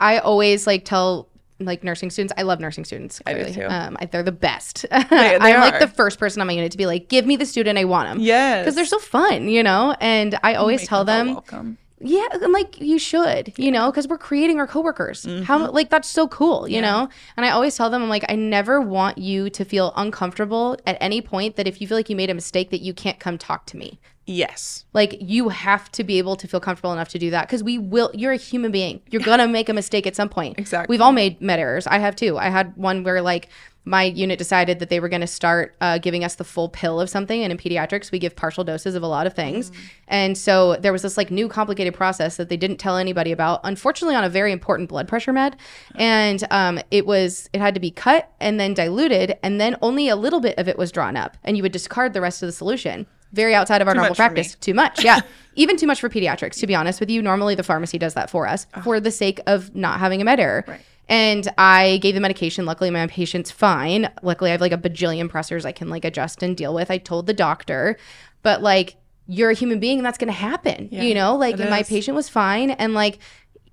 i always like tell like nursing students i love nursing students I do clearly. too. um I, they're the best *laughs* they i'm like the first person on my unit to be like give me the student i want them yes. because they're so fun you know and i always Make tell them welcome. yeah i'm like you should you know because we're creating our coworkers Mm-hmm. how like that's so cool you know and i always tell them i'm like i never want you to feel uncomfortable at any point that if you feel like you made a mistake that you can't come talk to me Yes. like you have to be able to feel comfortable enough to do that because we will. You're a human being. You're gonna make a mistake at some point. Exactly. We've all made med errors. I have too. I had one where like my unit decided that they were gonna start uh, giving us the full pill of something, and in pediatrics we give partial doses of a lot of things. And so there was this like new complicated process that they didn't tell anybody about. Unfortunately, on a very important blood pressure med, and um, it was it had to be cut and then diluted, and then only a little bit of it was drawn up, and you would discard the rest of the solution. Very outside of our normal for me. practice. Too much yeah. *laughs* Even too much for pediatrics to be honest with you. Normally the pharmacy does that for us for the sake of not having a med error. Right. and i gave the medication. Luckily my patient's fine. Luckily i have like a bajillion pressors i can like adjust and deal with. I told the doctor. But like you're a human being and that's going to happen you know? Like my patient was fine. And like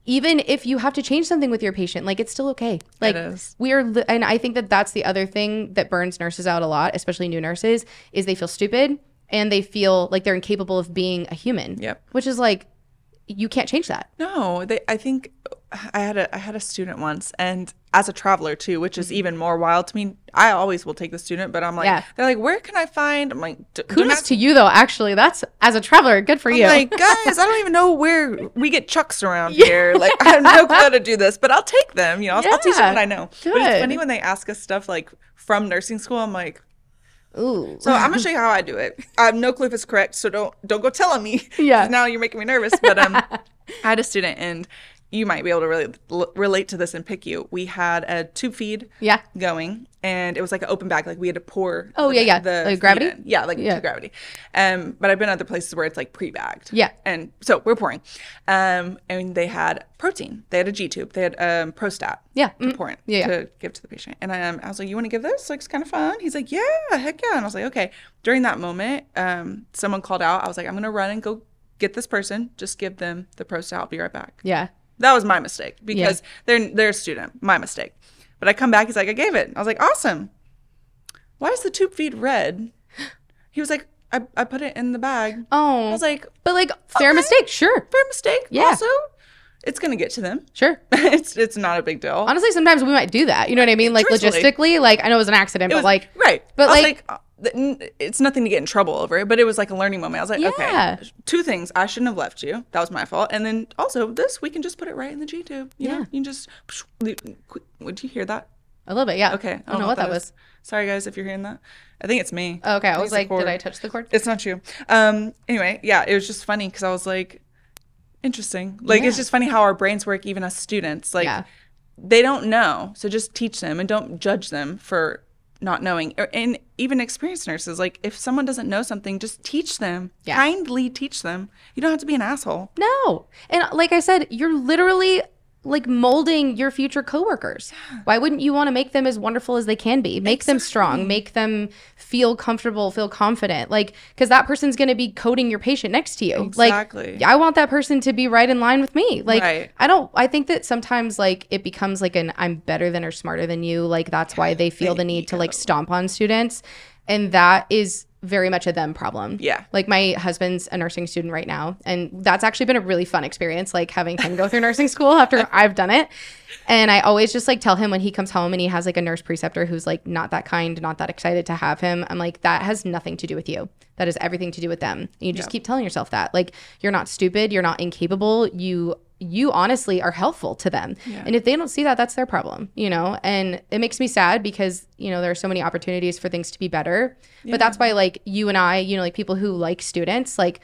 even if you have to change something with your patient like it's still okay. Like we are li- and i think that that's the other thing that burns nurses out a lot especially new nurses is they feel stupid and they feel like they're incapable of being a human Yep. which is like you can't change that No, they. I think I had a I had a student once, and as a traveler too, which is mm-hmm. even more wild to me. I always will take the student, but I'm like, Yeah. they're like, where can I find? I'm like, "D- kudos not- to you though actually that's as a traveler good for I'm you like, guys, I don't even know where we get chucks around *laughs* here. Like, I have no clue how to do this, but I'll take them. You know, I'll, I'll teach them what I know. But it's funny when they ask us stuff like from nursing school. I'm like, ooh so I'm gonna show you how I do it. I have no clue if it's correct, so don't don't go telling me. Yeah. Now you're making me nervous. But um, *laughs* I had a student, and you might be able to really l- relate to this and pick you. We had a tube feed. Yeah. Going, and it was like an open bag. Like we had to pour. Oh, the- yeah, yeah. The Like gravity? in. Yeah, like Yeah. gravity. Um, but I've been other places where it's like pre-bagged. Yeah. And so we're pouring. Um, and they had protein. They had a G tube. They had um Prostat. Yeah. To Mhm. pour in Yeah, yeah. to give to the patient. And I, um, I was like, "You want to give this? Like, it's kind of fun." He's like, "Yeah, heck yeah." And I was like, "Okay." During that moment, um, someone called out. I was like, "I'm gonna run and go get this person. Just give them the Prostat. I'll be right back." yeah That was my mistake because they're they're a student. My mistake. But I come back. He's like, "I gave it." I was like, "Awesome." Why is the tube feed red? He was like, "I, I put it in the bag." oh I was like, but like fair okay. mistake sure "Fair mistake." Yeah. Also, it's gonna get to them. sure *laughs* it's it's not a big deal. honestly sometimes we might do that you know what i mean like Truthfully. logistically like i know it was an accident It but was like right, but, like- n- it's nothing to get in trouble over but it was like a learning moment. I was like, Yeah. okay, two things. I shouldn't have left you. That was my fault. And then also this, we can just put it right in the G tube. You know, Yeah. you can just. Would you hear that? a little bit yeah Okay, i don't know what that was Sorry guys, if you're hearing that. I think it's me. okay i think was like did i touch the cord It's not you. Um. Anyway, yeah, it was just funny because I was like, interesting. Like it's just funny how our brains work, even as students. Like Yeah. they don't know, so just teach them and don't judge them for not knowing. Or- And even experienced nurses, like if someone doesn't know something, just teach them. Yeah. Kindly teach them. You don't have to be an asshole. No. And like I said, you're literally like molding your future coworkers. Why wouldn't you want to make them as wonderful as they can be? Make them strong, make them feel comfortable, feel confident. Like cuz that person's going to be coding your patient next to you. Exactly. Like I want that person to be right in line with me. Like Right. I don't I think that sometimes like it becomes like an I'm better than or smarter than you. Like that's why they feel the need to like stomp on students. And that is very much a them problem. Yeah. Like my husband's a nursing student right now, and that's actually been a really fun experience, like having him go through nursing school after *laughs* I've done it. And I always just like tell him when he comes home and he has like a nurse preceptor who's like not that kind, not that excited to have him. I'm like, that has nothing to do with you. That has everything to do with them. And you just keep telling yourself that. Like you're not stupid, you're not incapable. You you honestly are helpful to them. And if they don't see that, that's their problem, you know? And it makes me sad because, you know, there are so many opportunities for things to be better. But that's why like you and I, you know, like people who like students, like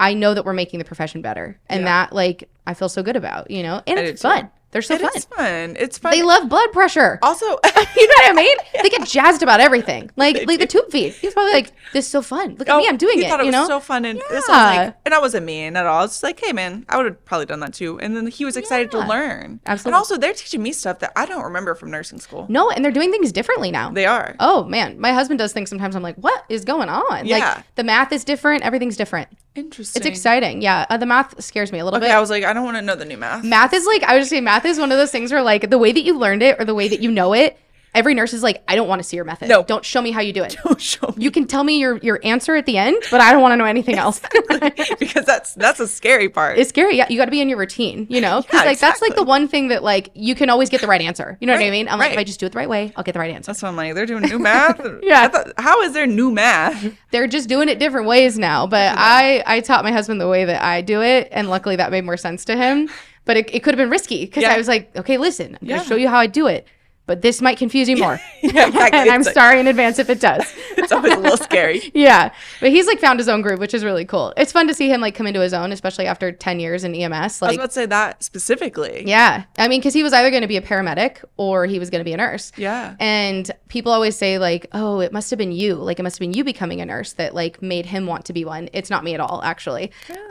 I know that we're making the profession better. And that like I feel so good about, you know? And I it's fun. They're so It fun. is fun. It's fun. They love blood pressure. also, *laughs* you know what I *laughs* mean? They get jazzed about everything. *laughs* Like like the tube feed. He's probably like, this is so fun. Look at oh, me, I'm doing he it. Oh, Thought it you was know? so fun, and this was Yeah. like, and I wasn't mean at all. It's just like, hey man, I would have probably done that too. And then he was excited to learn. Absolutely. And also, they're teaching me stuff that I don't remember from nursing school. no, and they're doing things differently now. They are. Oh man, my husband does things sometimes. I'm like, what is going on? Yeah. Like the math is different. Everything's different. Interesting. It's exciting. Yeah, uh, the math scares me a little Okay, bit. I was like, I don't want to know the new math. math is like I would just say math is one of those things where like the way that you learned it or the way that you know it. Every nurse is like, I don't want to see your method. No. don't show me how you do it. *laughs* Don't show me You can tell me your your answer at the end, but I don't want to know anything else. *laughs* because that's that's a scary part. it's scary. Yeah, you got to be in your routine, you know, because Yeah, like that's like the one thing that like you can always get the right answer. You know what I mean? I'm like, if. I just do it the right way, I'll get the right answer. that's what I'm like. They're doing new math. *laughs* Yeah. Thought, how is there new math? They're just doing it different ways now. But I I taught my husband the way that I do it, and luckily that made more sense to him. But it, it could have been risky because Yeah. I was like, okay, listen, I'm Yeah. gonna show you how I do it. But this might confuse you more. *laughs* Yeah, *laughs* exactly. and I'm like- sorry in advance if it does. *laughs* It's always a little scary. yeah. But he's like found his own groove, which is really cool. It's fun to see him like come into his own, especially after 10 years in EMS. I was Like, about to say that specifically. yeah. I mean, because he was either going to be a paramedic or he was going to be a nurse. Yeah. And people always say, like, oh, it must have been you. Like, it must have been you becoming a nurse that, like, made him want to be one. It's not me at all, actually.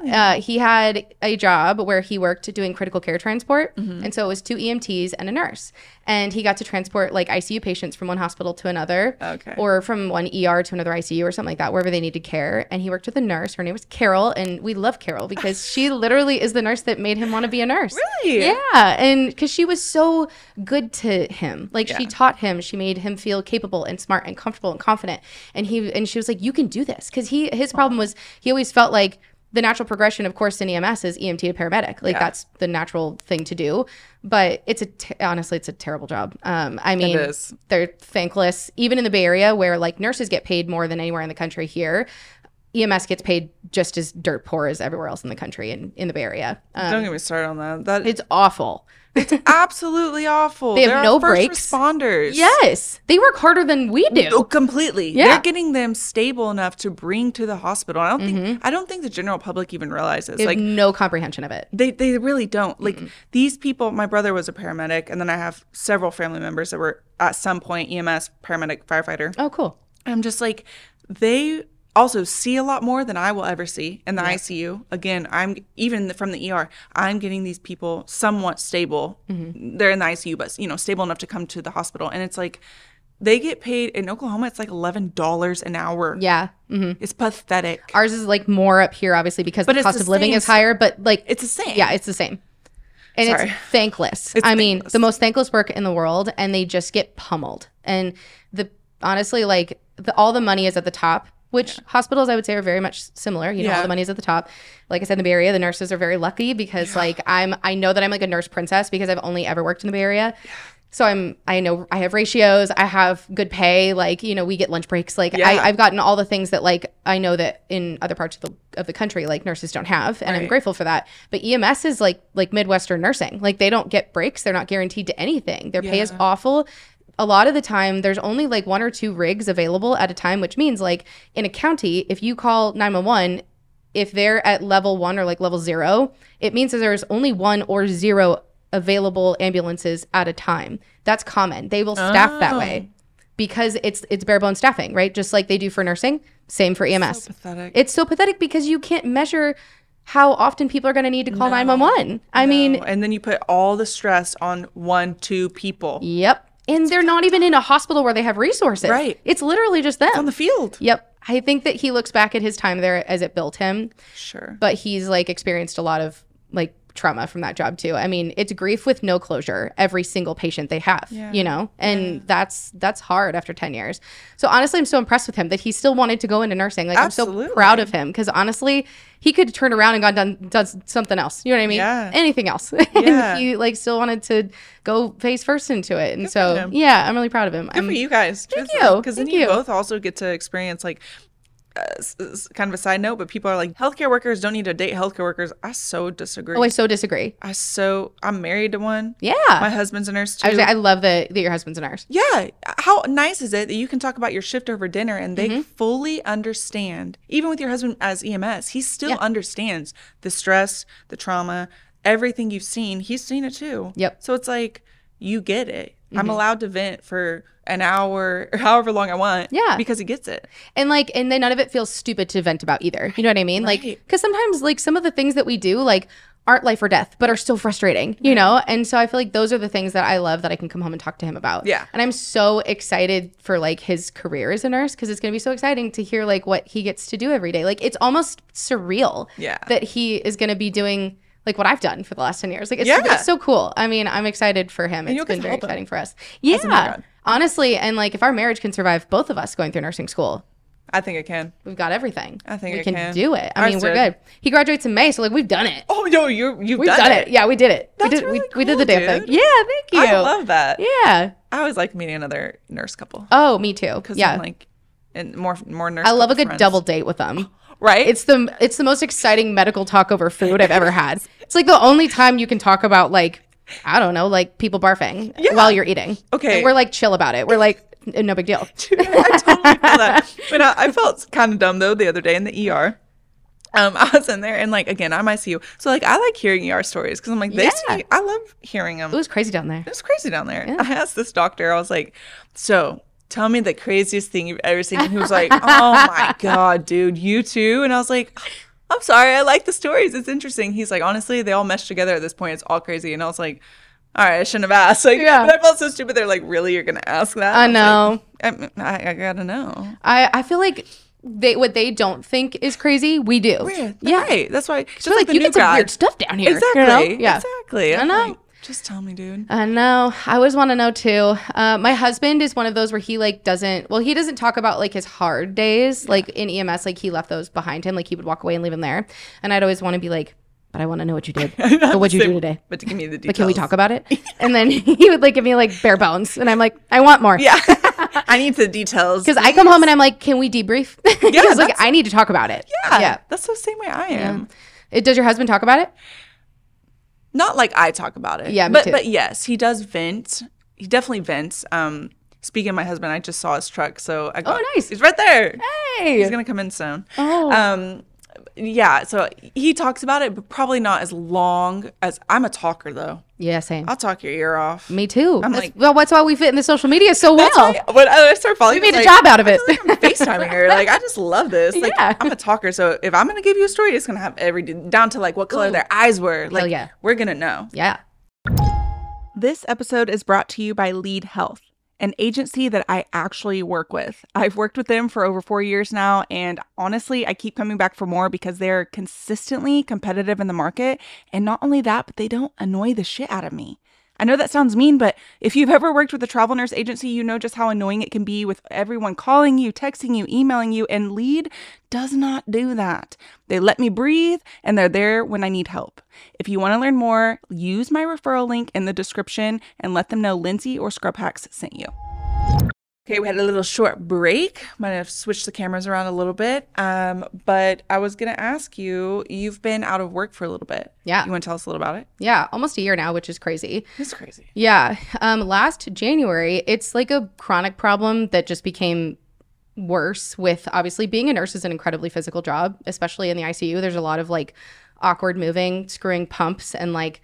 Uh, he had a job where he worked doing critical care transport. Mm-hmm. And so it was two EMTs and a nurse. And he got to transport, like, ICU patients from one hospital to another. Okay. Or from one ER to another ICU or something like that, wherever they needed care. And he worked with a nurse. Her name was Carol. And we love Carol *laughs* because she literally is the nurse that made him want to be a nurse. Really? Yeah, and because she was so good to him, like she taught him, she made him feel capable and smart and comfortable and confident. And he and she was like, "You can do this," because he his problem was he always felt like the natural progression, of course, in EMS is EMT to paramedic. Like Yeah. that's the natural thing to do. But it's a honestly, it's a terrible job. Um, I mean, they're thankless. Even in the Bay Area, where like nurses get paid more than anywhere in the country here. EMS gets paid just as dirt poor as everywhere else in the country and in the Bay Area. Um, Don't get me started on that. That it's awful. It's *laughs* absolutely awful. They have They're no breaks. Responders. Yes, they work harder than we do. Oh, completely. Yeah. They're getting them stable enough to bring to the hospital. I don't think I don't think the general public even realizes. Mm-hmm. They have Like no comprehension of it. they they really don't. Like these people, my brother was a paramedic and then I have several family members that were at some point EMS paramedic firefighter. Oh, cool. I'm just like they also see a lot more than I will ever see in the ICU. Again, I'm even from the ER. I'm getting these people somewhat stable. Mm-hmm. They're in the ICU, but you know, stable enough to come to the hospital. And it's like they get paid in Oklahoma. It's like eleven dollars an hour. Yeah. hmm It's pathetic. Ours is like more up here, obviously, because But the cost the of living is higher. But like, It's the same. yeah, it's the same. And Sorry. it's thankless. It's I mean, the most thankless work in the world, and they just get pummeled. And the honestly, like the, all the money is at the top, which hospitals I would say are very much similar. You know, all the money is at the top. Like I said, in the Bay Area, the nurses are very lucky because like I'm, I know that I'm like a nurse princess because I've only ever worked in the Bay Area. So I'm, I know I have ratios, I have good pay, like, you know, we get lunch breaks. Like Yeah. I, I've gotten all the things that like, I know that in other parts of the, of the country, like nurses don't have. And I'm grateful for that. But EMS is like, like Midwestern nursing. Like they don't get breaks. They're not guaranteed to anything. Their pay is awful. A lot of the time, there's only like one or two rigs available at a time, which means like in a county, if you call 911, if they're at level one or like level zero, it means that there's only one or zero available ambulances at a time. That's common. They will staff that oh. way because it's it's bare bones staffing, right? Just like they do for nursing, same for EMS. So pathetic. it's so pathetic because you can't measure how often people are going to need to call 911. I mean, and then you put all the stress on one, two people yep. And they're not even in a hospital where they have resources. Right. It's literally just them. on the field. Yep. I think that he looks back at his time there as it built him, Sure. but he's like experienced a lot of like trauma from that job too. I mean, it's grief with no closure every single patient they have, Yeah. you know? And that's that's hard after 10 years. So honestly, I'm so impressed with him that he still wanted to go into nursing. Like I'm so proud of him cuz honestly, he could turn around and gone done done something else. You know what I mean? Yeah. Anything else. *laughs* Yeah. and he like still wanted to go face first into it. And for so, yeah, I'm really proud of him. Good I'm, for you guys. Thank you. Because then you, you. both also get to experience like kind of a side note, but people are like healthcare workers don't need to date healthcare workers. I so disagree. Oh, I so disagree. I so I'm married to one. Yeah. My husband's a nurse too. I, was, I love that, that your husband's a nurse. yeah. How nice is it that you can talk about your shift over dinner and Mm-hmm. they fully understand, even with your husband as EMS, he still Yeah. understands the stress, the trauma, everything you've seen, he's seen it too. Yep. So it's like you get it. Mm-hmm. I'm allowed to vent for an hour or *laughs* however long I want. Yeah. Because he gets it. and like and then none of it feels stupid to vent about either you know what i mean like because sometimes like some of the things that we do like aren't life or death but are still frustrating you know and so i feel like those are the things that i love that i can come home and talk to him about Yeah. and i'm so excited for like his career as a nurse because it's going to be so exciting to hear like what he gets to do every day like it's almost surreal Yeah. that he is going to be doing like what I've done for the last 10 years. Like it's, Yeah. it's so cool. I mean, I'm excited for him. you'll It's been very him. exciting for us. Yeah. Honestly, and like if our marriage can survive both of us going through nursing school, I think it can. We've got everything. I think we it can, can. do it. I Ours mean, we're did. good. He graduates in May, so like we've done it. Oh no, you you've We've done, done, it. it. Yeah, we did it. That's we did. really we, we did the cool, damn dude. thing. Yeah, thank you. I love that. Yeah. I always like meeting another nurse couple. Oh, me too. Because Yeah. I'm like and more more nurse. I love a good friends. double date with them. *gasps* Right? It's the it's the most exciting medical talk over food I've ever had. *laughs* It's like the only time you can talk about like I don't know, like people barfing Yeah. while you're eating. Okay. And we're like chill about it. We're like no big deal. Dude, *laughs* I totally feel that. But I, I felt kind of dumb though the other day in the ER. Um, *laughs* I was in there and like again I'm ICU, so like I like hearing ER stories because I'm like they Yeah. I love hearing them. It was crazy down there. It was crazy down there. I asked this doctor, I was like, so tell me the craziest thing you've ever seen. And he was like, *laughs* oh my God, dude, you too? And I was like, I'm sorry, I like the stories. It's interesting. He's like, honestly, they all mesh together at this point. It's all crazy. And I was like, all right, I shouldn't have asked. *laughs* Like, Yeah. but I felt so stupid. They're like, really, you're gonna ask that? I know. like, I, I, gotta know. I I feel like they what they don't think is crazy, we do. Yeah, Yeah. right. That's why. Just like, the you new get some grad. weird stuff down here. you Exactly. know? Yeah. Exactly. I know. like, just tell me, dude. I know. I always want to know too. Uh, my husband is one of those where he like doesn't. Well, he doesn't talk about like his hard days. Like in EMS, like he left those behind him. Like he would walk away and leave them there. And I'd always want to be like, but I want to know what you did. *laughs* So what'd you do today? But to give me the details. *laughs* But can we talk about it? *laughs* And then he would like give me like bare bones, and I'm like, I want more. Yeah. I need the details. Because I come home and I'm like, can we debrief? Yeah, like I need to talk about it. Yeah, Yeah. That's the same way I am. It, does your husband talk about it? Not like I talk about it. Yeah, me but too. but yes, he does vent. He definitely vents. Um, speaking of my husband, I just saw his truck, so I got, Oh, nice. He's right there. Hey. He's gonna come in soon. Oh. Um, yeah. So he talks about it, but probably not as long as I'm a talker though. yeah, same. I'll talk your ear off. Me too. I'm That's- like- well, that's why we fit in the social media so well. That's why when I start following, We it's made a like, job out of I it. feel like I'm *laughs* FaceTiming her. Like I just love this. Like Yeah. I'm a talker, so if I'm gonna give you a story, it's gonna have every down to like what color Ooh. their eyes were. Like yeah. we're gonna know. Yeah. This episode is brought to you by Lead Health, an agency that I actually work with. I've worked with them for over four years now, and honestly, I keep coming back for more because they're consistently competitive in the market. And not only that, but they don't annoy the shit out of me. I know that sounds mean, but if you've ever worked with a travel nurse agency, you know just how annoying it can be with everyone calling you, texting you, emailing you, and Lead does not do that. They let me breathe and they're there when I need help. If you want to learn more, use my referral link in the description and let them know Lindsay or Scrub Hacks sent you. Okay, we had a little short break. Might have switched the cameras around a little bit. Um, but I was gonna ask you, you've been out of work for a little bit. Yeah. You want to tell us a little about it? Yeah. Almost a year now, which is crazy. It's crazy. Yeah. Um, last January, it's like a chronic problem that just became worse with obviously being a nurse is an incredibly physical job, especially in the ICU. There's a lot of like awkward moving, screwing pumps and like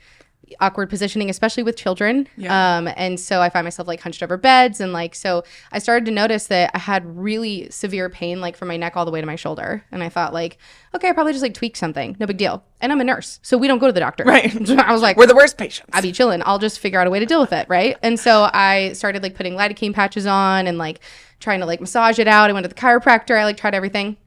awkward positioning, especially with children. Yeah. Um, and so I find myself like hunched over beds and like so I started to notice that I had really severe pain like from my neck all the way to my shoulder. And I thought like, okay, I probably just like tweaked something. No big deal. And I'm a nurse. So we don't go to the doctor. Right. *laughs* I was like, We're the worst patients. I'd be chilling. I'll just figure out a way to deal with it, right? And so I started like putting lidocaine patches on and like trying to like massage it out. I went to the chiropractor. I like tried everything.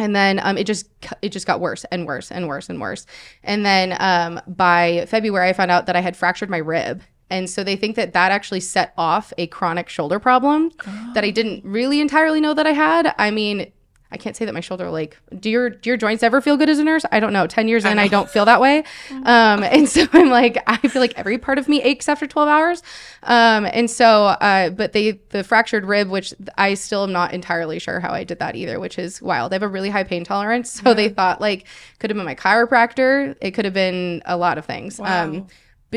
And then um, it just it just got worse and worse and worse and worse. And then um, by February, I found out that I had fractured my rib. And so they think that that actually set off a chronic shoulder problem that I didn't really entirely know that I had. I mean, I can't say that my shoulder like do your do your joints ever feel good as a nurse? I don't know. Ten years in, I don't feel that way, *laughs* um, and so I'm like I feel like every part of me aches after twelve hours, um, and so uh, but they the fractured rib, which I still am not entirely sure how I did that either, which is wild. I have a really high pain tolerance, so they thought like could have been my chiropractor, it could have been a lot of things. Um, But-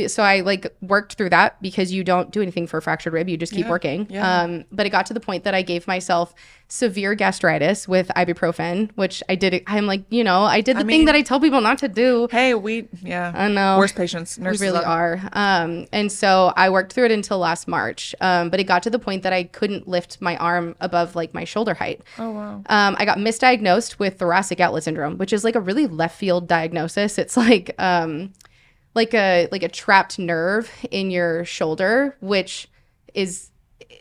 So I like worked through that because you don't do anything for a fractured rib, you just keep working. yeah. Um, but it got to the point that I gave myself severe gastritis with ibuprofen, which I did. I'm like, you know, I did the thing mean- that I tell people not to do. Hey, we yeah. I know. Worst patients. Nurses We really are. Um, and so I worked through it until last March. Um, but it got to the point that I couldn't lift my arm above like my shoulder height. Oh wow. Um, I got misdiagnosed with thoracic outlet syndrome, which is like a really left field diagnosis. It's like um, like a like a trapped nerve in your shoulder, which is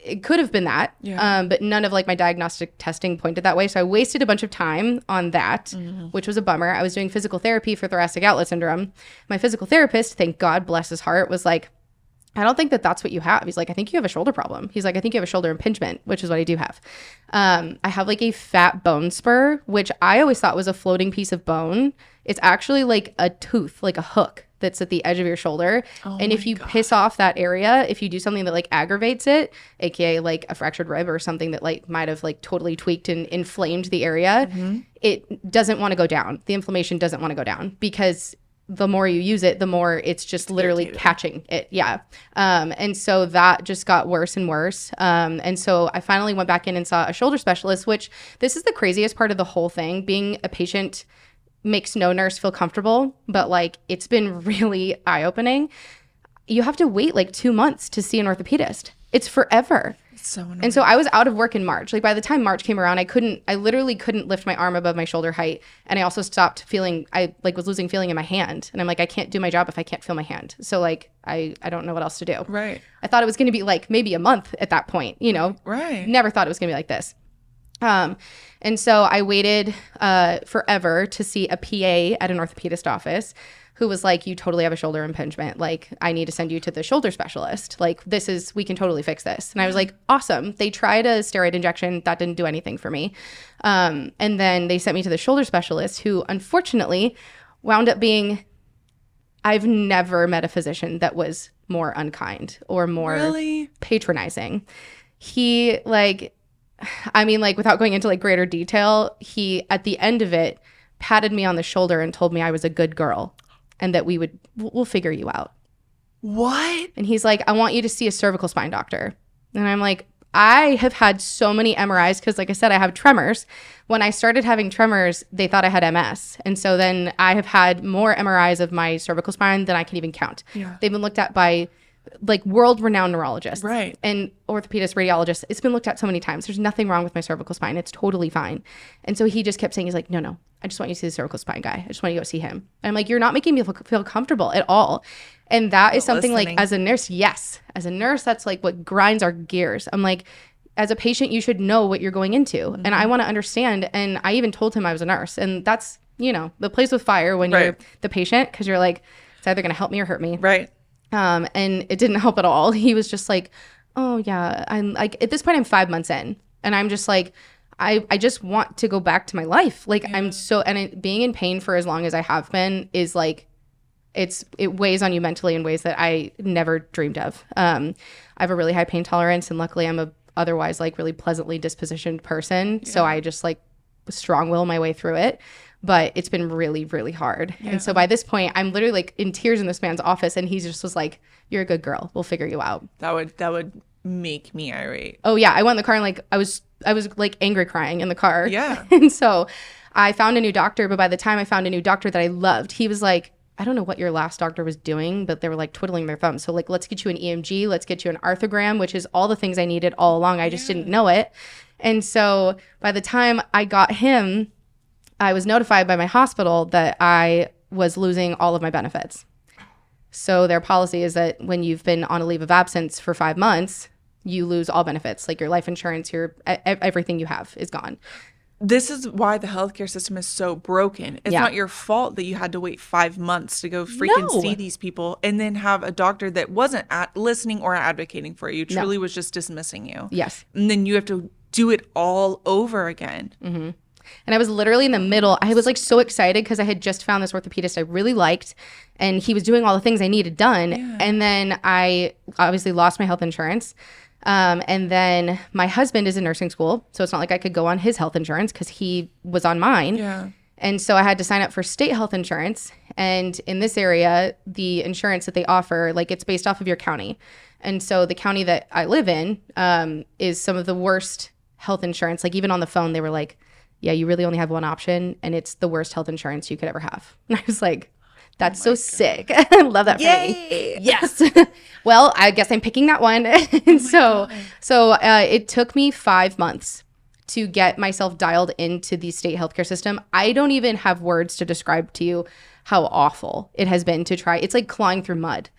it could have been that, Yeah. um, but none of like my diagnostic testing pointed that way. So I wasted a bunch of time on that, Mm-hmm. which was a bummer. I was doing physical therapy for thoracic outlet syndrome. My physical therapist, thank God, bless his heart, was like, I don't think that that's what you have. He's like, I think you have a shoulder problem. He's like, I think you have a shoulder impingement, which is what I do have. Um, I have like a fat bone spur, which I always thought was a floating piece of bone. It's actually like a tooth, like a hook that's at the edge of your shoulder. and if you piss off that area, if you do something that like aggravates it, aka like a fractured rib or something that like might have like totally tweaked and inflamed the area, it doesn't want to go down. The inflammation doesn't want to go down because the more you use it, the more it's just literally catching it. Yeah. Um, and so that just got worse and worse. Um, and so I finally went back in and saw a shoulder specialist, which this is the craziest part of the whole thing. Being a patient makes no nurse feel comfortable, but like it's been really eye opening. You have to wait like two months to see an orthopedist. It's forever. It's so annoying. And so I was out of work in March. Like by the time March came around, I couldn't I literally couldn't lift my arm above my shoulder height. And I also stopped feeling I like was losing feeling in my hand. And I'm like, I can't do my job if I can't feel my hand. So like I I don't know what else to do. right. I thought it was gonna be like maybe a month at that point, you know. Right. Never thought it was gonna be like this. Um, and so I waited uh, forever to see a PA at an orthopedist office who was like, You totally have a shoulder impingement. Like, I need to send you to the shoulder specialist. Like, this is, we can totally fix this. And I was like, Awesome. They tried a steroid injection. That didn't do anything for me. Um, and then they sent me to the shoulder specialist who unfortunately wound up being, I've never met a physician that was more unkind or more Really? patronizing. He like *sighs* I mean like without going into like greater detail, he at the end of it patted me on the shoulder and told me I was a good girl and that we would we'll figure you out. What? And he's like, "I want you to see a cervical spine doctor." And I'm like, I have had so many MRIs because, like I said, I have tremors. When I started having tremors, they thought I had MS. And so then I have had more MRIs of my cervical spine than I can even count. Yeah. They've been looked at by like world renowned neurologists Right. and orthopedists, radiologists. It's been looked at so many times. There's nothing wrong with my cervical spine. It's totally fine. And so he just kept saying, he's like, no, no, I just want you to see the cervical spine guy. I just want you to go see him. And I'm like, you're not making me feel, feel comfortable at all. And that is something listening. like, as a nurse, yes. As a nurse, that's like what grinds our gears. I'm like, as a patient, you should know what you're going into. And Mm-hmm. I want to understand. And I even told him I was a nurse. And that's, you know, the place with fire when you're the patient, because you're like, it's either going to help me or hurt me. Right. Um, and it didn't help at all. *laughs* He was just like, "Oh yeah, I'm like at this point I'm five months in, and I'm just like, I I just want to go back to my life. Like I'm so and it, being in pain for as long as I have been is like, it's it weighs on you mentally in ways that I never dreamed of. Um, I have a really high pain tolerance, and luckily I'm a otherwise like really pleasantly dispositioned person. So I just like strong will my way through it. But it's been really, really hard. And so by this point, I'm literally like in tears in this man's office, and he just was like, You're a good girl. We'll figure you out. That would that would make me irate. Oh yeah. I went in the car and like I was I was like angry crying in the car. Yeah. *laughs* and so I found a new doctor, but by the time I found a new doctor that I loved, he was like, I don't know what your last doctor was doing, but they were like twiddling their thumbs. So like, let's get you an EMG, let's get you an arthrogram, which is all the things I needed all along. I just didn't know it. And so by the time I got him, I was notified by my hospital that I was losing all of my benefits. So their policy is that when you've been on a leave of absence for five months, you lose all benefits, like your life insurance, your everything you have is gone. This is why the healthcare system is so broken. It's Yeah. not your fault that you had to wait five months to go freaking No. see these people and then have a doctor that wasn't at listening or advocating for you, truly was just dismissing you. Yes. And then you have to do it all over again. Mm-hmm. And I was literally in the middle. I was like so excited because I had just found this orthopedist I really liked and he was doing all the things I needed done. And then I obviously lost my health insurance. Um, and then my husband is in nursing school. So it's not like I could go on his health insurance because he was on mine. Yeah. And so I had to sign up for state health insurance. And in this area, the insurance that they offer, like it's based off of your county. And so the county that I live in um, is some of the worst health insurance. Like even on the phone, they were like, yeah, you really only have one option, and it's the worst health insurance you could ever have. *laughs* And I was like, that's so sick. *laughs* I love that for me. *laughs* Yes. well, I guess I'm picking that one. and so, so uh, it took me five months to get myself dialed into the state healthcare system. I don't even have words to describe to you how awful it has been to try. It's like clawing through mud.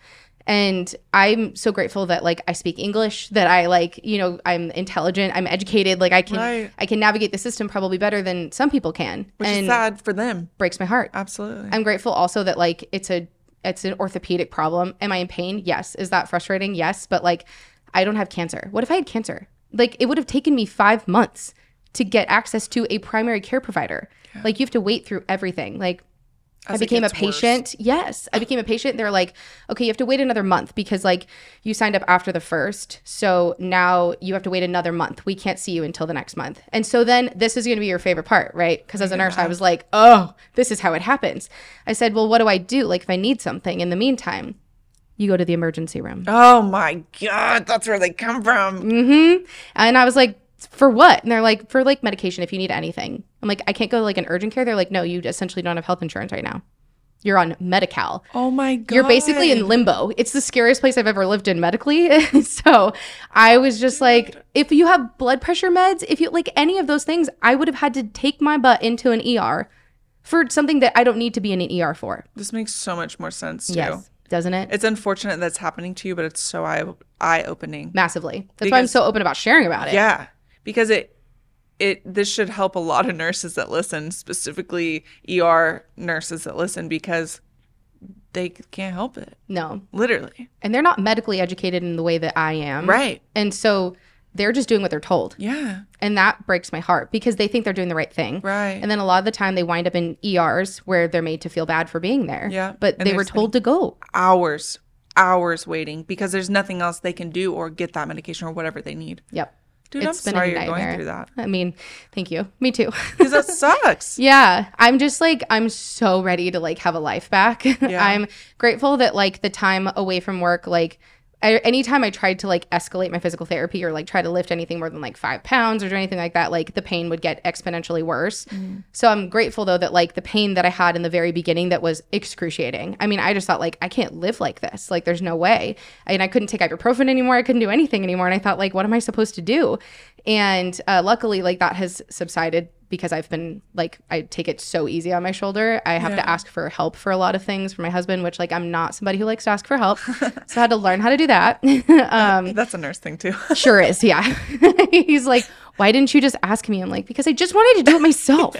And I'm so grateful that like I speak English, that I like, you know, I'm intelligent, I'm educated, like I can Right. I can navigate the system probably better than some people can. Which and is sad for them. breaks my heart. Absolutely. I'm grateful also that like it's a it's an orthopedic problem. Am I in pain? Yes. Is that frustrating? Yes. But like I don't have cancer. What if I had cancer? Like it would have taken me five months to get access to a primary care provider. Like you have to wait through everything. Like As I became a gets worse. patient. Yes, I *laughs* became a patient. They're like, okay, you have to wait another month because like you signed up after the first, so now you have to wait another month. We can't see you until the next month. And so then this is going to be your favorite part, right? Because as a nurse, I was like, oh, this is how it happens. I said, well, what do I do? Like if I need something in the meantime, you go to the emergency room. Oh my god, that's where they come from. Mm-hmm. And I was like, for what? And they're like, for like medication if you need anything. I'm like, I can't go to like an urgent care. They're like, no, you essentially don't have health insurance right now. You're on Medi-Cal. Oh my god. You're basically in limbo. It's the scariest place I've ever lived in medically. *laughs* so I was just like, if you have blood pressure meds, if you like any of those things, I would have had to take my butt into an ER for something that I don't need to be in an ER for. This makes so much more sense too. Yes. Doesn't it? It's unfortunate that's happening to you, but it's so eye eye opening. Massively. That's why I'm so open about sharing about it. Yeah, because it it this should help a lot of nurses that listen, specifically ER nurses that listen, because they can't help it. No. Literally, And they're not medically educated in the way that I am. right? And so they're just doing what they're told. Yeah, And that breaks my heart because they think they're doing the right thing. right. And then a lot of the time they wind up in ERs where they're made to feel bad for being there. Yeah. But And they were told to go. hours, hours waiting because there's nothing else they can do or get that medication or whatever they need. Yep. Dude, It's I'm been a sorry you're nightmare. going through that I mean, thank you. Me too. *laughs* because that sucks. yeah. I'm just like, I'm so ready to like have a life back. *laughs* I'm grateful that like the time away from work, like, I, anytime I tried to like escalate my physical therapy or like try to lift anything more than like five pounds or do anything like that, like the pain would get exponentially worse. So I'm grateful though that like the pain that I had in the very beginning that was excruciating. I mean, I just thought like I can't live like this. Like there's no way. And I couldn't take ibuprofen anymore. I couldn't do anything anymore. And I thought like, what am I supposed to do? And uh, luckily, like that has subsided because I've been like I take it so easy on my shoulder. I have to ask for help for a lot of things from my husband, which like I'm not somebody who likes to ask for help. *laughs* so I had to learn how to do that. *laughs* um, That's a nurse thing too. *laughs* sure is, yeah. He's like, why didn't you just ask me? I'm like, because I just wanted to do it myself.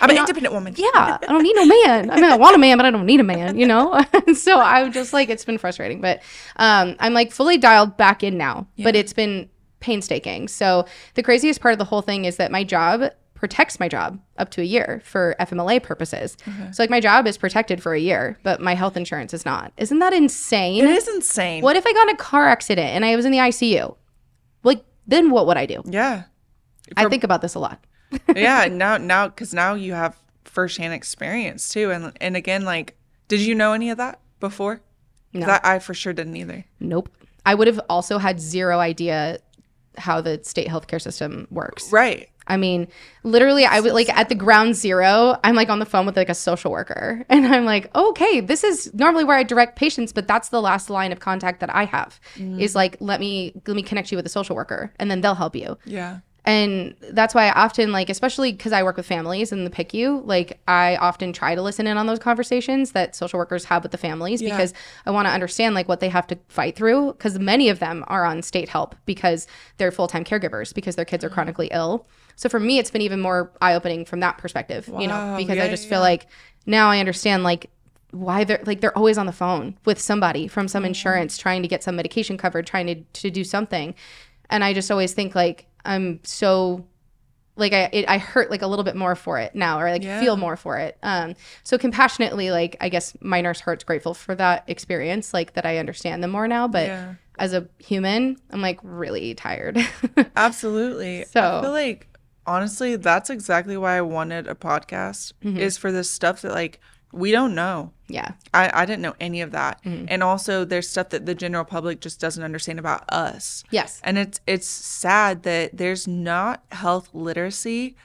I'm an independent woman. yeah, I don't need no man. I mean, I want a man, but I don't need a man, you know? so I'm just like, it's been frustrating, but um, I'm like fully dialed back in now, but it's been painstaking. So the craziest part of the whole thing is that my job protects my job up to a year for FMLA purposes. So like my job is protected for a year, but my health insurance is not. Isn't that insane? It is insane. What if I got in a car accident and I was in the ICU? Like, then what would I do? Yeah. I think about this a lot. *laughs* yeah now now because now you have firsthand experience too and and again like did you know any of that before? No. I, I for sure didn't either Nope. I would have also had zero idea how the state healthcare system works. right I mean, literally, I would like at the ground zero, I'm like on the phone with like a social worker, *laughs* and I'm like, okay, this is normally where I direct patients, but that's the last line of contact that I have is mm. like, let me let me connect you with a social worker, and then they'll help you. yeah And that's why I often like, especially because I work with families in the PICU, like I often try to listen in on those conversations that social workers have with the families Yeah. because I want to understand like what they have to fight through. Because many of them are on state help because they're full time caregivers because their kids are mm-hmm. chronically ill. So for me, it's been even more eye opening from that perspective, you know, because Yeah, I just yeah, feel like now I understand like why they're like they're always on the phone with somebody from some insurance trying to get some medication covered trying to, to do something. And i just always think like i'm so like i it, i hurt like a little bit more for it now or like Yeah. feel more for it. Um so compassionately like i guess my nurse heart's grateful for that experience like that i understand them more now. But Yeah. as a human i'm like really tired. *laughs* Absolutely. So- i feel like honestly that's exactly why i wanted a podcast Mm-hmm. is for this stuff that like we don't know. Yeah. I, I didn't know any of that. Mm-hmm. And also there's stuff that the general public just doesn't understand about us. Yes. And it's it's sad that there's not health literacy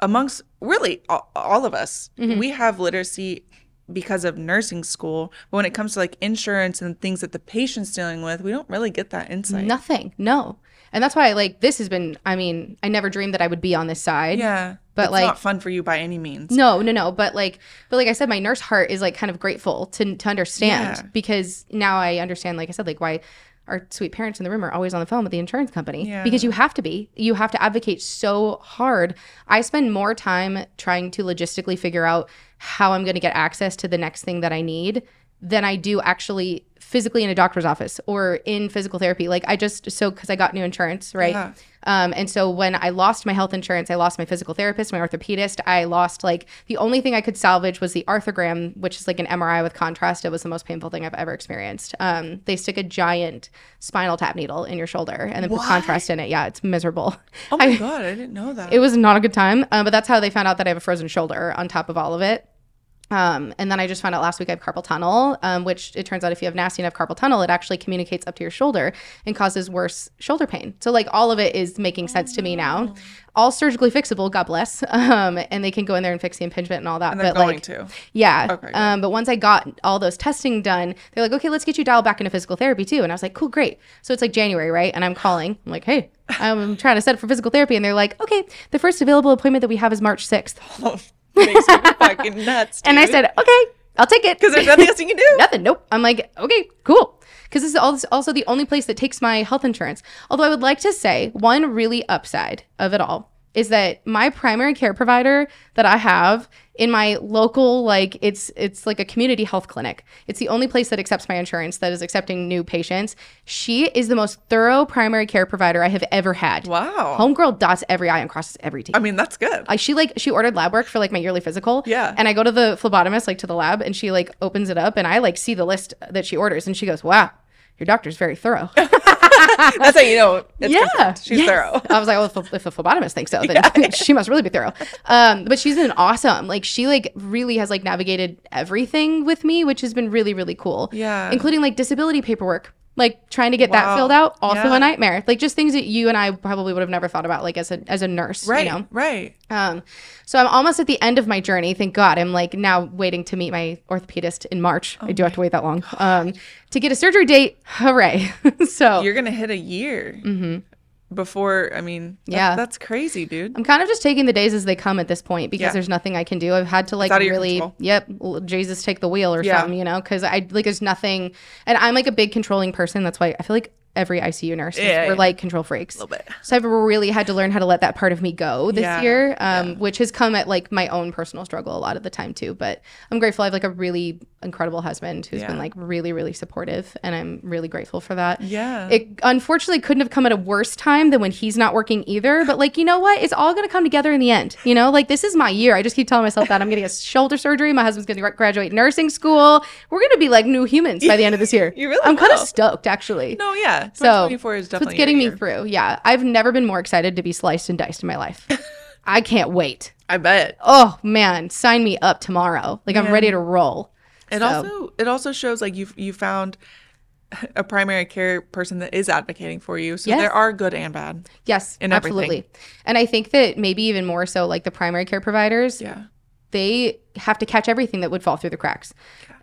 amongst really all, all of us. Mm-hmm. We have literacy because of nursing school, but when it comes to like insurance and things that the patient's dealing with, we don't really get that insight. Nothing. No. And that's why like this has been I mean, I never dreamed that I would be on this side. Yeah. But, it's like- not fun for you by any means. No, no, no. But like, but like I said, my nurse heart is like kind of grateful to to understand Yeah. because now I understand. Like I said, like why our sweet parents in the room are always on the phone with the insurance company Yeah. because you have to be. You have to advocate so hard. I spend more time trying to logistically figure out how I'm going to get access to the next thing that I need than I do actually physically in a doctor's office or in physical therapy. Like I just so because I got new insurance, right? Yeah. Um, and so when I lost my health insurance, I lost my physical therapist, my orthopedist. I lost like the only thing I could salvage was the arthrogram, which is like an MRI with contrast. It was the most painful thing I've ever experienced. Um, they stick a giant spinal tap needle in your shoulder and then put contrast in it. Yeah, it's miserable. Oh my *laughs* god, I didn't know that. It was not a good time, um, but that's how they found out that I have a frozen shoulder on top of all of it. Um, and then I just found out last week I have carpal tunnel, um, which it turns out if you have nasty enough carpal tunnel, it actually communicates up to your shoulder and causes worse shoulder pain. So like all of it is making sense to me now. All surgically fixable, God bless. *laughs* Um, and they can go in there and fix the impingement and all that. and they're but going like, to. yeah. Okay, um, but once I got all those testing done, they're like, okay, let's get you dialed back into physical therapy too. And I was like, cool, great. So it's like January, right? And I'm calling. I'm like, hey, I'm trying to set up for physical therapy. And they're like, okay, the first available appointment that we have is March 6th. *laughs* *laughs* Makes me fucking nuts. And I said, okay, I'll take it. because there's nothing else you can do. *laughs* Nothing. Nope. I'm like, okay, cool. Because this is al- also the only place that takes my health insurance. Although I would like to say one really upside of it all is that my primary care provider that I have in my local like it's it's like a community health clinic. It's the only place that accepts my insurance that is accepting new patients. She is the most thorough primary care provider I have ever had. Wow. Homegirl dots every I and crosses every T. I mean, that's good. I, she like she ordered lab work for like my yearly physical. Yeah. And I go to the phlebotomist like to the lab and she like opens it up and I like see the list that she orders and she goes, "Wow, your doctor's very thorough." *laughs* *laughs* That's how you know. It's yeah. confirmed. She's Yes. thorough. I was like, well, if, if a phlebotomist thinks so, then *laughs* she must really be thorough. Um, but she's been awesome. Like she like really has like navigated everything with me, which has been really really cool. Yeah. Including like disability paperwork. Like trying to get that filled out, also Yeah. a nightmare. Like just things that you and I probably would have never thought about, like as a as a nurse, Right. You know? Right. Um, so I'm almost at the end of my journey. Thank God. I'm like now waiting to meet my orthopedist in March. I do have to wait that long um, to get a surgery date. Hooray! *laughs* so You're gonna hit a year before. I mean, that-. Yeah. that's crazy, dude. I'm kind of just taking the days as they come at this point because Yeah. there's nothing I can do. I've had to like out of your really, yep, Jesus take the wheel or Yeah. something, you know, because I like there's nothing, and I'm like a big controlling person. That's why I feel like every ICU nurse is, Yeah, we're like control freaks. A little bit. So I've really had to learn how to let that part of me go this year, um, which has come at like my own personal struggle a lot of the time too. But I'm grateful. I have like a really incredible husband who's been like really, really supportive, and I'm really grateful for that. Yeah. It unfortunately couldn't have come at a worse time than when he's not working either. But like, you know what? It's all going to come together in the end. You know, like this is my year. I just keep telling myself that I'm going to get shoulder surgery. My husband's going to graduate nursing school. We're going to be like new humans by the end of this year. *laughs* You really I'm kind of stoked actually. no, yeah. So 2024 is definitely it's getting me year. through. Yeah, I've never been more excited to be sliced and diced in my life. *laughs* I can't wait. I bet. Oh man, sign me up tomorrow. Like I'm ready to roll. It So- also it also shows like you you found a primary care person that is advocating for you. So Yes. there are good and bad. Yes, in everything. absolutely. And I think that maybe even more so, like the primary care providers, Yeah. they have to catch everything that would fall through the cracks.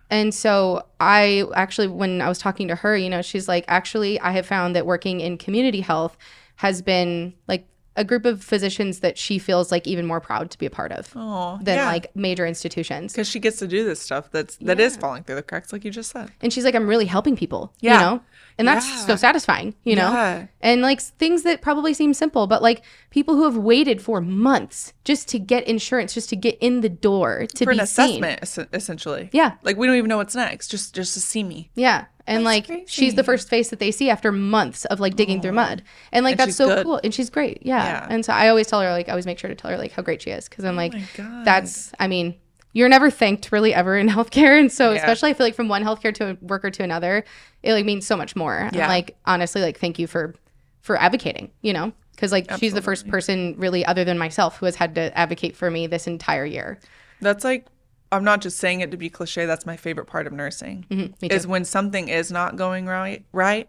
And so I actually, when I was talking to her, you know, she's like, actually, I have found that working in community health has been like a group of physicians that she feels like even more proud to be a part of Oh, than yeah. like major institutions. because she gets to do this stuff that's that is falling through the cracks, like you just said. And she's like, I'm really helping people, Yeah. you know? And that's Yeah. so satisfying, you know? Yeah. And like things that probably seem simple, but like people who have waited for months just to get insurance, just to get in the door, to For be an seen. assessment, es- essentially. Yeah. Like we don't even know what's next. Just just to see me. Yeah. And That's like she's the first face that they see after months of like digging through mud. And like And that's so good. cool. And she's great. Yeah. Yeah. And so I always tell her like I always make sure to tell her like how great she is cuz I'm oh like Oh my that's I mean you're never thanked really ever in *laughs* healthcare and so Yeah. especially I feel like from one healthcare to a worker to another it like means so much more. And Yeah. like honestly like thank you for for advocating, you know? Cuz like she's the first person really other than myself who has had to advocate for me this entire year. That's like I'm not just saying it to be cliche. That's my favorite part of nursing mm-hmm. too. is when something is not going right, right,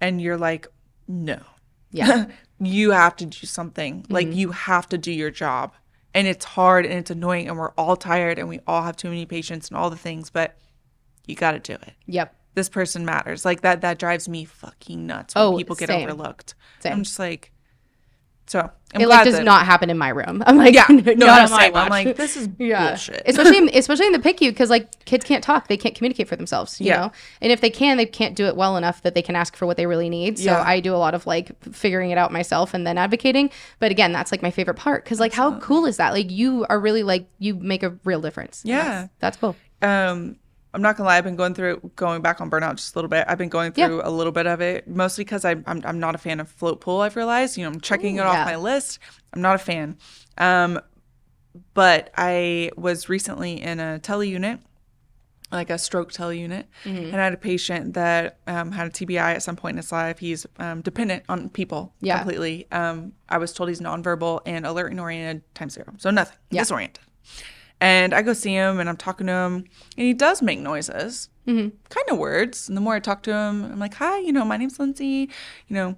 and you're like, no, Yeah. *laughs* you have to do something. Like mm-hmm. you have to do your job, and it's hard and it's annoying, and we're all tired, and we all have too many patients and all the things, but you got to do it. yep. This person matters. Like that. That drives me fucking nuts when Oh, people get same. overlooked. Same. I'm just like, so I'm it like does that- not happen in my room. I'm like, Yeah, no, *laughs* no, not I'm on my saying, I'm like, this is *laughs* yeah. bullshit. especially in, especially in the PICU because like kids can't talk, they can't communicate for themselves, you Yeah. know. And if they can, they can't do it well enough that they can ask for what they really need. So Yeah. I do a lot of like figuring it out myself and then advocating. But again, that's like my favorite part because like how cool is that? Like you are really like you make a real difference. Yeah. that's, that's cool. um I'm not gonna lie, I've been going through going back on burnout just a little bit. I've been going Yeah. through a little bit of it, mostly because I'm, I'm I'm not a fan of float pool. I've realized, you know, I'm checking Ooh, it off my list. I'm not a fan. Um, but I was recently in a tele unit, like a stroke tele unit, Mm-hmm. and I had a patient that um, had a TBI at some point in his life. He's um, dependent on people Yeah. completely. Um, I was told he's nonverbal and alert and oriented times zero, so nothing Yeah. disoriented. And I go see him and I'm talking to him, and he does make noises, Mm-hmm. kind of words. And the more I talk to him, I'm like, "Hi, you know, my name's Lindsay. You know,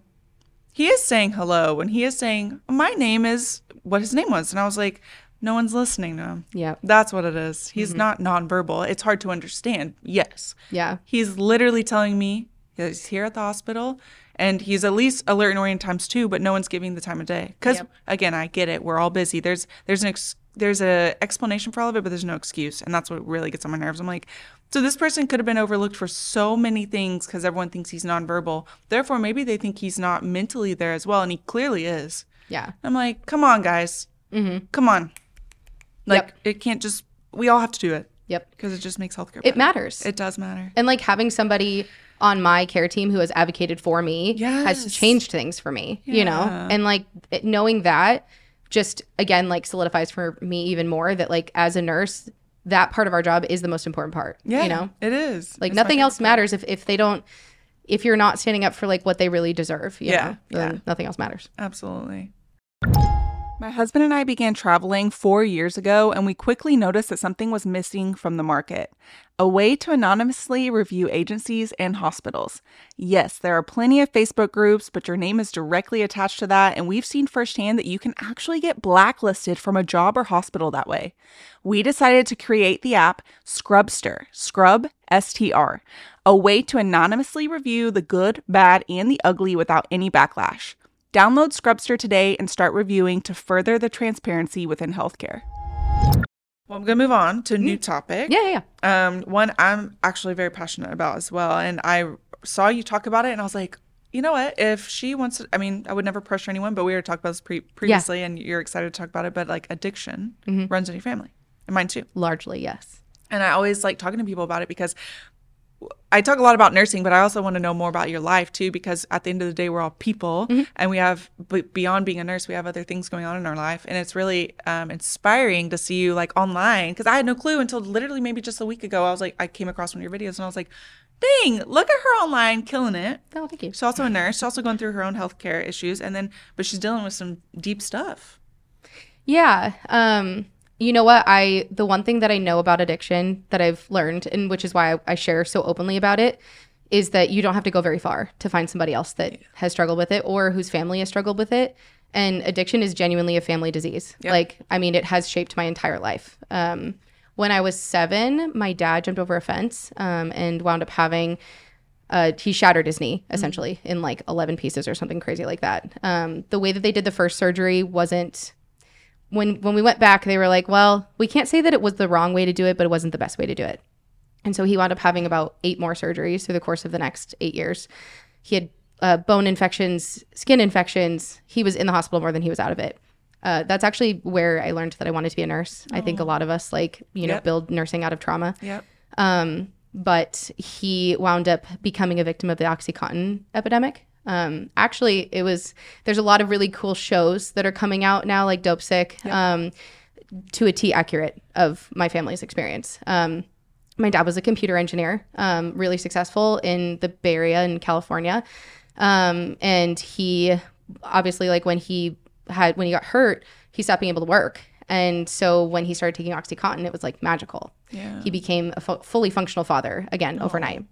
he is saying hello, and he is saying my name is what his name was." And I was like, "No one's listening to him. Yeah. That's what it is. He's Mm-hmm. not nonverbal. It's hard to understand. Yes, Yeah. he's literally telling me he's here at the hospital." And he's at least alert and oriented times two, but no one's giving the time of day. Because Yep. again, I get it. We're all busy. There's there's an ex- there's a explanation for all of it, but there's no excuse, and that's what really gets on my nerves. I'm like, so this person could have been overlooked for so many things because everyone thinks he's nonverbal. Therefore, maybe they think he's not mentally there as well, and he clearly is. Yeah. I'm like, come on, guys, Mm-hmm. come on. Like Yep. it can't just. We all have to do it Yep. because it just makes healthcare. It matters. It does matter. and like having somebody on my care team who has advocated for me has changed things for me you know and like knowing that just again like solidifies for me even more that like as a nurse that part of our job is the most important part Yeah, you know it is. like It's nothing else matters if, if they don't if you're not standing up for like what they really deserve Yeah, know yeah. nothing else matters Absolutely. My husband and I began traveling four years ago, and we quickly noticed that something was missing from the market a way to anonymously review agencies and hospitals. Yes, there are plenty of Facebook groups, but your name is directly attached to that, and we've seen firsthand that you can actually get blacklisted from a job or hospital that way. We decided to create the app Scrubster, Scrub STR, a way to anonymously review the good, bad, and the ugly without any backlash. Download Scrubster today and start reviewing to further the transparency within healthcare. Well, I'm going to move on to a new topic. yeah yeah, yeah. Um, one I'm actually very passionate about as well. And I saw you talk about it and I was like, you know what? If she wants to, I mean, I would never pressure anyone, but we already talked about this pre- previously and you're excited to talk about it. But like addiction Mm-hmm. runs in your family and mine too. largely yes And I always like talking to people about it because I talk a lot about nursing, but I also want to know more about your life too. Because at the end of the day, we're all people, and we have beyond being a nurse, we have other things going on in our life, and it's really um, inspiring to see you like online. Because I had no clue until literally maybe just a week ago. I was like, I came across one of your videos, and I was like, dang, look at her online, killing it. oh thank you She's also a nurse. She's also going through her own healthcare issues, and then but she's dealing with some deep stuff. Yeah. Um, you know what? I the one thing that I know about addiction that I've learned, and which is why I, I share so openly about it, is that you don't have to go very far to find somebody else that has struggled with it or whose family has struggled with it. And addiction is genuinely a family disease. Like, I mean, it has shaped my entire life. Um, when I was seven, my dad jumped over a fence um, and wound up having uh, he shattered his knee essentially in like 11 pieces or something crazy like that. Um, the way that they did the first surgery wasn't when when we went back they were like well we can't say that it was the wrong way to do it but it wasn't the best way to do it. And so he wound up having about eight more surgeries through the course of the next eight years. He had uh, bone infections skin infections. He was in the hospital more than he was out of it. Uh, that's actually where i learned that i wanted to be a nurse. I think a lot of us like you know Yep. build nursing out of trauma. Yep. um, but he wound up becoming a victim of the OxyContin epidemic. Um, actually, it was there's a lot of really cool shows that are coming out now, like Dopesick, um, to a T accurate of my family's experience. Um, my dad was a computer engineer, um, really successful in the Bay Area in California, um, and he obviously like when he had when he got hurt, he stopped being able to work. And so when he started taking OxyContin, it was like magical. Yeah. He became a fu- fully functional father again overnight.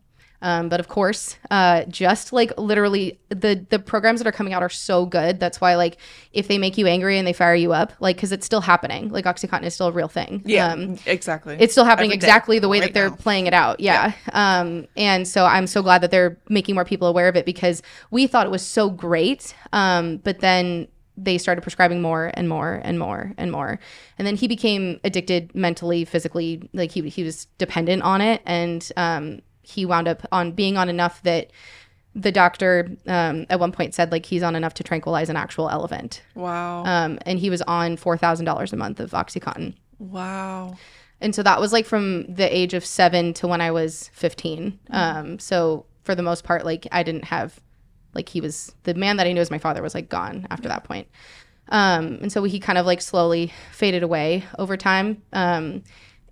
Um, but of course, uh, just like literally the the programs that are coming out are so good. That's why like if they make you angry and they fire you up, like because it's still happening. Like OxyContin is still a real thing. Yeah. Um, exactly. it's still happening Every day, exactly the way right that they're now. playing it out. Yeah. Um, and so I'm so glad that they're making more people aware of it because we thought it was so great. Um, but then they started prescribing more and more and more and more. And then he became addicted mentally, physically, like he, he was dependent on it. And um, he wound up on being on enough that the doctor um, at one point said like he's on enough to tranquilize an actual elephant. wow. Um, and he was on $4,000 a month of Oxycontin. wow. And so that was like from the age of seven to when I was 15. Um, so for the most part, like I didn't have, like he was, the man that I knew as my father was like gone after that point. Um, and so he kind of like slowly faded away over time. Um,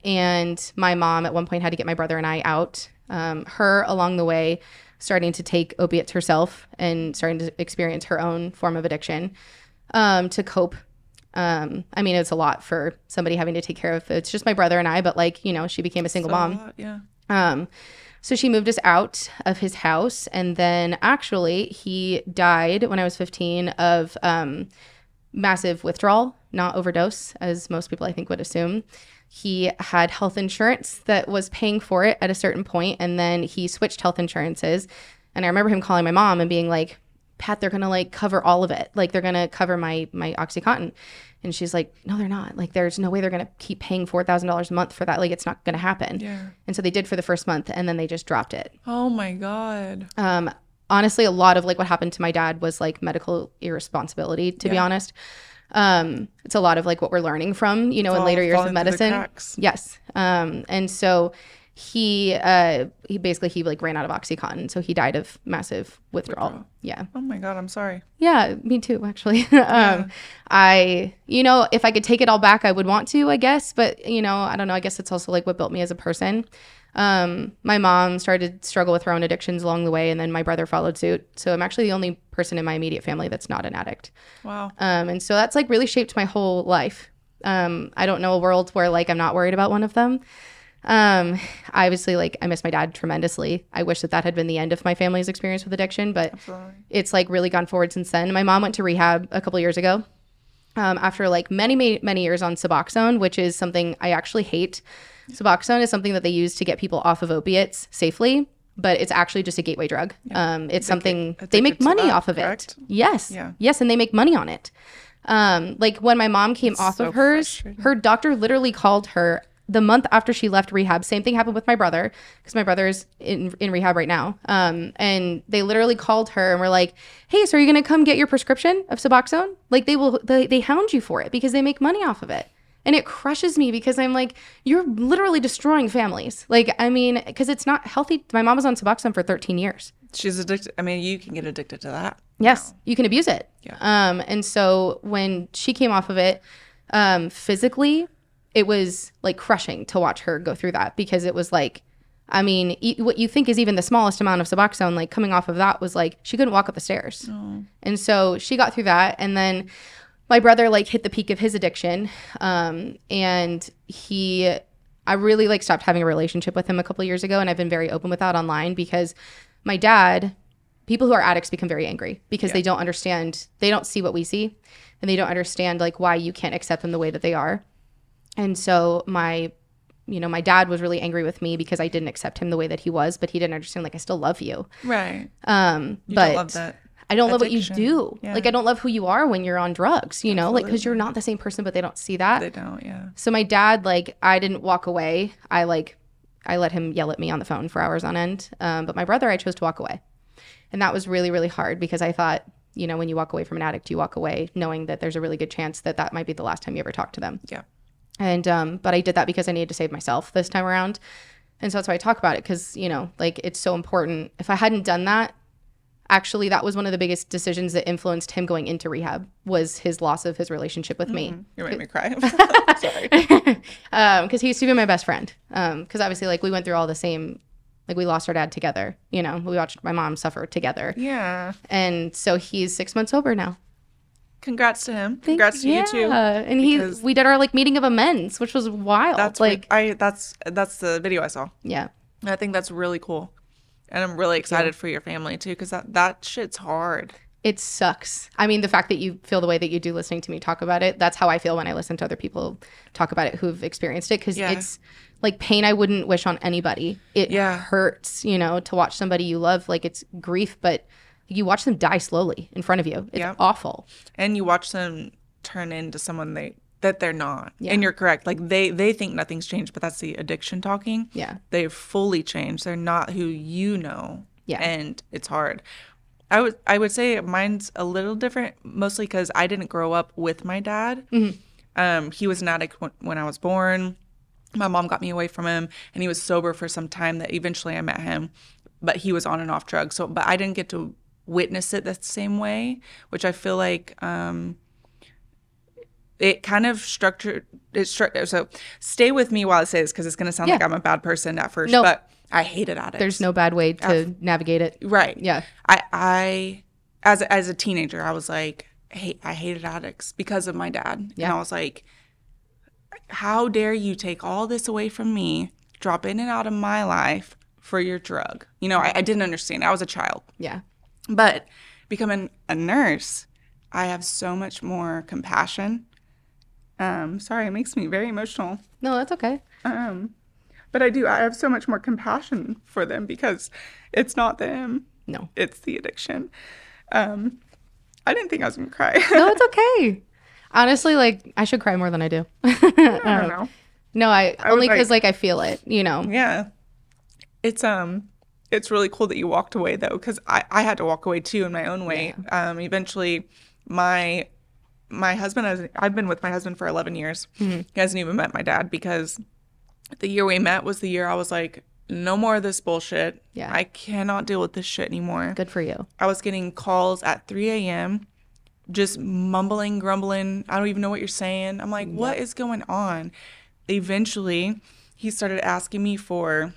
and my mom at one point had to get my brother and I out. Um, her along the way, starting to take opiates herself and starting to experience her own form of addiction um, to cope. Um, I mean, it's a lot for somebody having to take care of. It's just my brother and I, but like you know, she became a single So a mom. lot, yeah. Um, so she moved us out of his house, and then actually he died when I was 15 of um, massive withdrawal, not overdose, as most people I think would assume. He had health insurance that was paying for it at a certain point, and then he switched health insurances. And I remember him calling my mom and being like, "Pat, they're gonna like cover all of it. Like they're gonna cover my my OxyContin." And she's like, "No, they're not. Like there's no way they're gonna keep paying four thousand dollars a month for that. Like it's not gonna happen." Yeah. And so they did for the first month, and then they just dropped it. Oh my god. Um, honestly, a lot of like what happened to my dad was like medical irresponsibility. To be honest, um, it's a lot of like what we're learning from, you know, in later years of falling through the medicine. Yes. Um, and so he uh he basically he like ran out of oxycontin so he died of massive withdrawal, Withdrawal. yeah Oh my god. I'm sorry. yeah me too actually *laughs* um i you know if i could take it all back i would want to i guess but you know i don't know i guess it's also like what built me as a person um my mom started to struggle with her own addictions along the way and then my brother followed suit so i'm actually the only person in my immediate family that's not an addict Wow. um, and so that's like really shaped my whole life. Um, I don't know a world where like I'm not worried about one of them. Um, obviously like I miss my dad tremendously. I wish that that had been the end of my family's experience with addiction, but Absolutely. it's like really gone forward since then. My mom went to rehab a couple years ago. Um, after like many, many, many years on Suboxone, which is something I actually hate. Suboxone is something that they use to get people off of opiates safely, but it's actually just a gateway drug. Um, it's something they make money that, off of correct? it. Yes. Yeah. Yes, and they make money on it. Um, like when my mom came off so of hers, her doctor literally called her the month after she left rehab. Same thing happened with my brother because my brother is in, in rehab right now. Um, and they literally called her and were like, "Hey, so are you gonna come get your prescription of Suboxone? Like they will, they, they hound you for it because they make money off of it." And it crushes me because I'm like, you're literally destroying families. Like, I mean, because it's not healthy. My mom was on Suboxone for 13 years. She's addicted. I mean, you can get addicted to that. Yes, you can abuse it. Yeah. Um, and so when she came off of it, um, physically, it was like crushing to watch her go through that because it was like, I mean, e- what you think is even the smallest amount of Suboxone, like coming off of that was like she couldn't walk up the stairs. And so she got through that, and then my brother like hit the peak of his addiction, um, and he. I really like stopped having a relationship with him a couple years ago, and I've been very open with that online because my dad people who are addicts become very angry because they don't understand they don't see what we see and they don't understand like why you can't accept them the way that they are and so my you know my dad was really angry with me because i didn't accept him the way that he was but he didn't understand like i still love you Right. um You but don't love that. I don't love what you do Yeah. like i don't love who you are when you're on drugs you know like because you're not the same person but they don't see that They don't. Yeah. so my dad, like, I didn't walk away. I like, I let him yell at me on the phone for hours on end. Um, but my brother, I chose to walk away, and that was really, really hard because I thought, you know, when you walk away from an addict, you walk away knowing that there's a really good chance that that might be the last time you ever talk to them. Yeah. And um, but I did that because I needed to save myself this time around, and so that's why I talk about it because you know, like, it's so important. If I hadn't done that. Actually, that was one of the biggest decisions that influenced him going into rehab was his loss of his relationship with me mm-hmm. You made me cry. *laughs* *laughs* Sorry. *laughs* Um, because he used to be my best friend. Um, because obviously, like we went through all the same, like we lost our dad together. You know, we watched my mom suffer together, Yeah. and so he's six months sober now. congrats to him. Congrats to you too. And he, we did our like meeting of amends, which was wild. That's like, like I that's that's the video I saw. yeah, I think that's really cool. And I'm really excited for your family too cuz that that shit's hard. it sucks. I mean, the fact that you feel the way that you do listening to me talk about it, that's how I feel when I listen to other people talk about it who've experienced it. Cause Yeah. it's like pain I wouldn't wish on anybody. It Yeah. hurts, you know, to watch somebody you love. Like it's grief, but you watch them die slowly in front of you. It's Yeah. awful. And you watch them turn into someone they that they're not. Yeah. And you're correct. Like they they think nothing's changed, but that's the addiction talking. Yeah. They've fully changed. They're not who you know. Yeah. And it's hard. I would I would say mine's a little different, mostly because I didn't grow up with my dad. Mm-hmm. Um, he was an addict when, when I was born. My mom got me away from him, and he was sober for some time. That eventually I met him, but he was on and off drugs. So, but I didn't get to witness it the same way, which I feel like um, it kind of structured. It stru- so stay with me while I say this because it's going to sound like I'm a bad person at first, No. but I hated addicts. There's no bad way to navigate it. Right. Yeah. I I as a, as a teenager, I was like, hey, I hated addicts because of my dad. Yeah. And I was like, how dare you take all this away from me, drop in and out of my life for your drug? You know, I, I didn't understand. I was a child. Yeah. But becoming a nurse, I have so much more compassion. Um, sorry, it makes me very emotional. No, that's okay. Um, but I do. I have so much more compassion for them because it's not them No. it's the addiction. Um, I didn't think I was gonna cry. *laughs* No, it's okay. Honestly, like I should cry more than I do. *laughs* I don't know. no, I, would only because like I feel it, you know. Yeah, it's um, it's really cool that you walked away though, because I I had to walk away too in my own way. Um, eventually, my my husband has I've been with my husband for eleven years. Mm-hmm. He hasn't even met my dad because the year we met was the year I was like, no more of this bullshit. Yeah. I cannot deal with this shit anymore. Good for you. I was getting calls at 3 a.m., just mumbling, grumbling. I don't even know what you're saying. I'm like, what is going on? Eventually, he started asking me for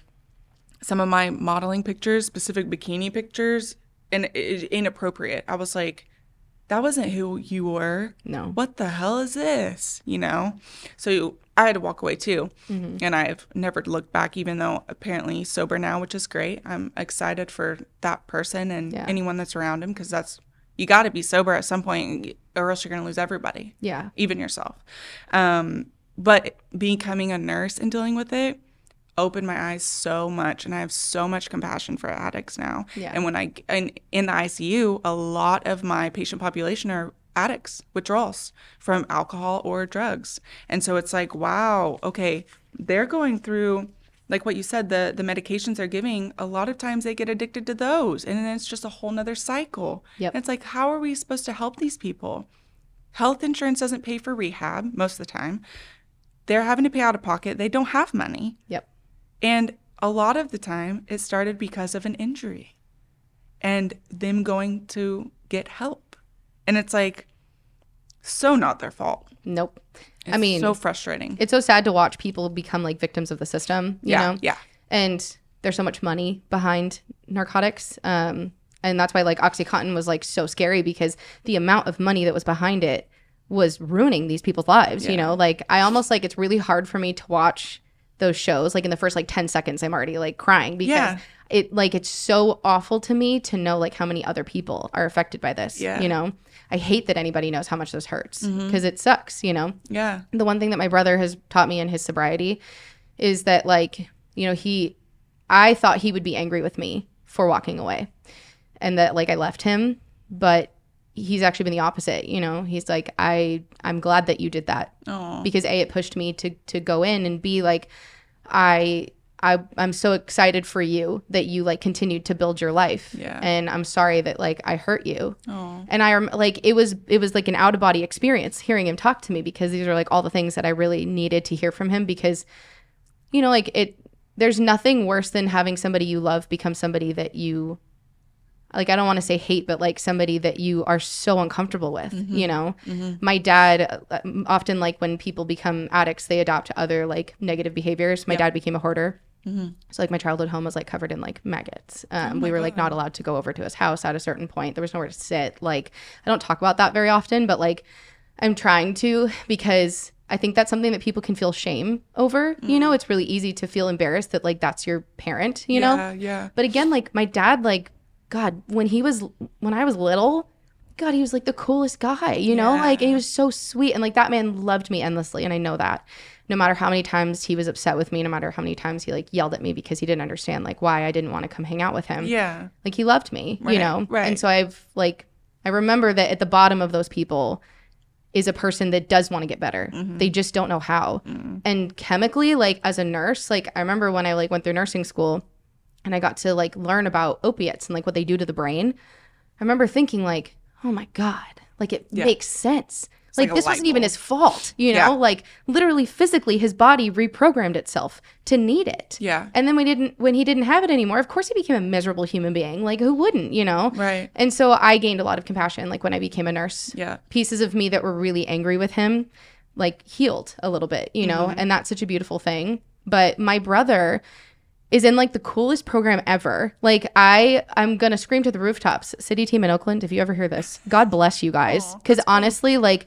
some of my modeling pictures, specific bikini pictures, and it, inappropriate. I was like, that wasn't who you were. No. What the hell is this? You know? So I had to walk away too. And I've never looked back, even though apparently sober now, which is great. I'm excited for that person and Yeah. anyone that's around him because that's, you got to be sober at some point or else you're going to lose everybody, Yeah. even yourself. Um, but becoming a nurse and dealing with it opened my eyes so much and I have so much compassion for addicts now. Yeah. And when I and in the ICU, a lot of my patient population are addicts, withdrawals from alcohol or drugs. And so it's like, wow, okay, they're going through like what you said, the the medications they're giving, a lot of times they get addicted to those. And then it's just a whole nother cycle. Yep. And it's like, how are we supposed to help these people? Health insurance doesn't pay for rehab most of the time. They're having to pay out of pocket. They don't have money. Yep. And a lot of the time, it started because of an injury and them going to get help. And it's like, so not their fault. Nope. I mean, so frustrating. it's so sad to watch people become like victims of the system, you yeah. know? Yeah. And there's so much money behind narcotics. Um, and that's why like Oxycontin was like so scary because the amount of money that was behind it was ruining these people's lives, you know? Like I almost like it's really hard for me to watch those shows. Like in the first like 10 seconds, I'm already like crying because Yeah. it like it's so awful to me to know like how many other people are affected by this. Yeah. You know? I hate that anybody knows how much this hurts mm-hmm. because it sucks, you know? Yeah. the one thing that my brother has taught me in his sobriety is that like you know he i thought he would be angry with me for walking away and that like i left him but he's actually been the opposite you know he's like i i'm glad that you did that Oh. because a it pushed me to to go in and be like i I, I'm so excited for you that you like continued to build your life. Yeah. And I'm sorry that like I hurt you. Oh. And I like it was it was like an out of body experience hearing him talk to me because these are like all the things that I really needed to hear from him because you know like it there's nothing worse than having somebody you love become somebody that you like I don't want to say hate but like somebody that you are so uncomfortable with, you know. My dad uh, often like when people become addicts they adopt other like negative behaviors. My dad became a hoarder So like my childhood home was like covered in like maggots. Um, we were like not allowed to go over to his house at a certain point. There was nowhere to sit. Like I don't talk about that very often, but like I'm trying to because I think that's something that people can feel shame over. You know, it's really easy to feel embarrassed that like that's your parent. You know, yeah, yeah. but again, like my dad, like God, when he was when I was little, God, he was like the coolest guy, you know? Yeah. Like he was so sweet and like that man loved me endlessly and I know that. No matter how many times he was upset with me, no matter how many times he like yelled at me because he didn't understand like why I didn't want to come hang out with him. Yeah. Like he loved me, you know? right. And so I've like I remember that at the bottom of those people is a person that does want to get better. Mm-hmm. They just don't know how. And chemically, like as a nurse, like I remember when I like went through nursing school and I got to like learn about opiates and like what they do to the brain. I remember thinking like, oh my God, like it Yeah. makes sense. Like, like this wasn't even his fault, you know? Yeah. Like literally physically his body reprogrammed itself to need it. Yeah. And then we didn't when he didn't have it anymore, of course he became a miserable human being. Like who wouldn't, you know? Right. And so I gained a lot of compassion like when I became a nurse. Yeah. Pieces of me that were really angry with him like healed a little bit, you know? And that's such a beautiful thing. But my brother is in like the coolest program ever. Like I I'm going to scream to the rooftops. City team in Oakland, if you ever hear this, God bless you guys cuz honestly like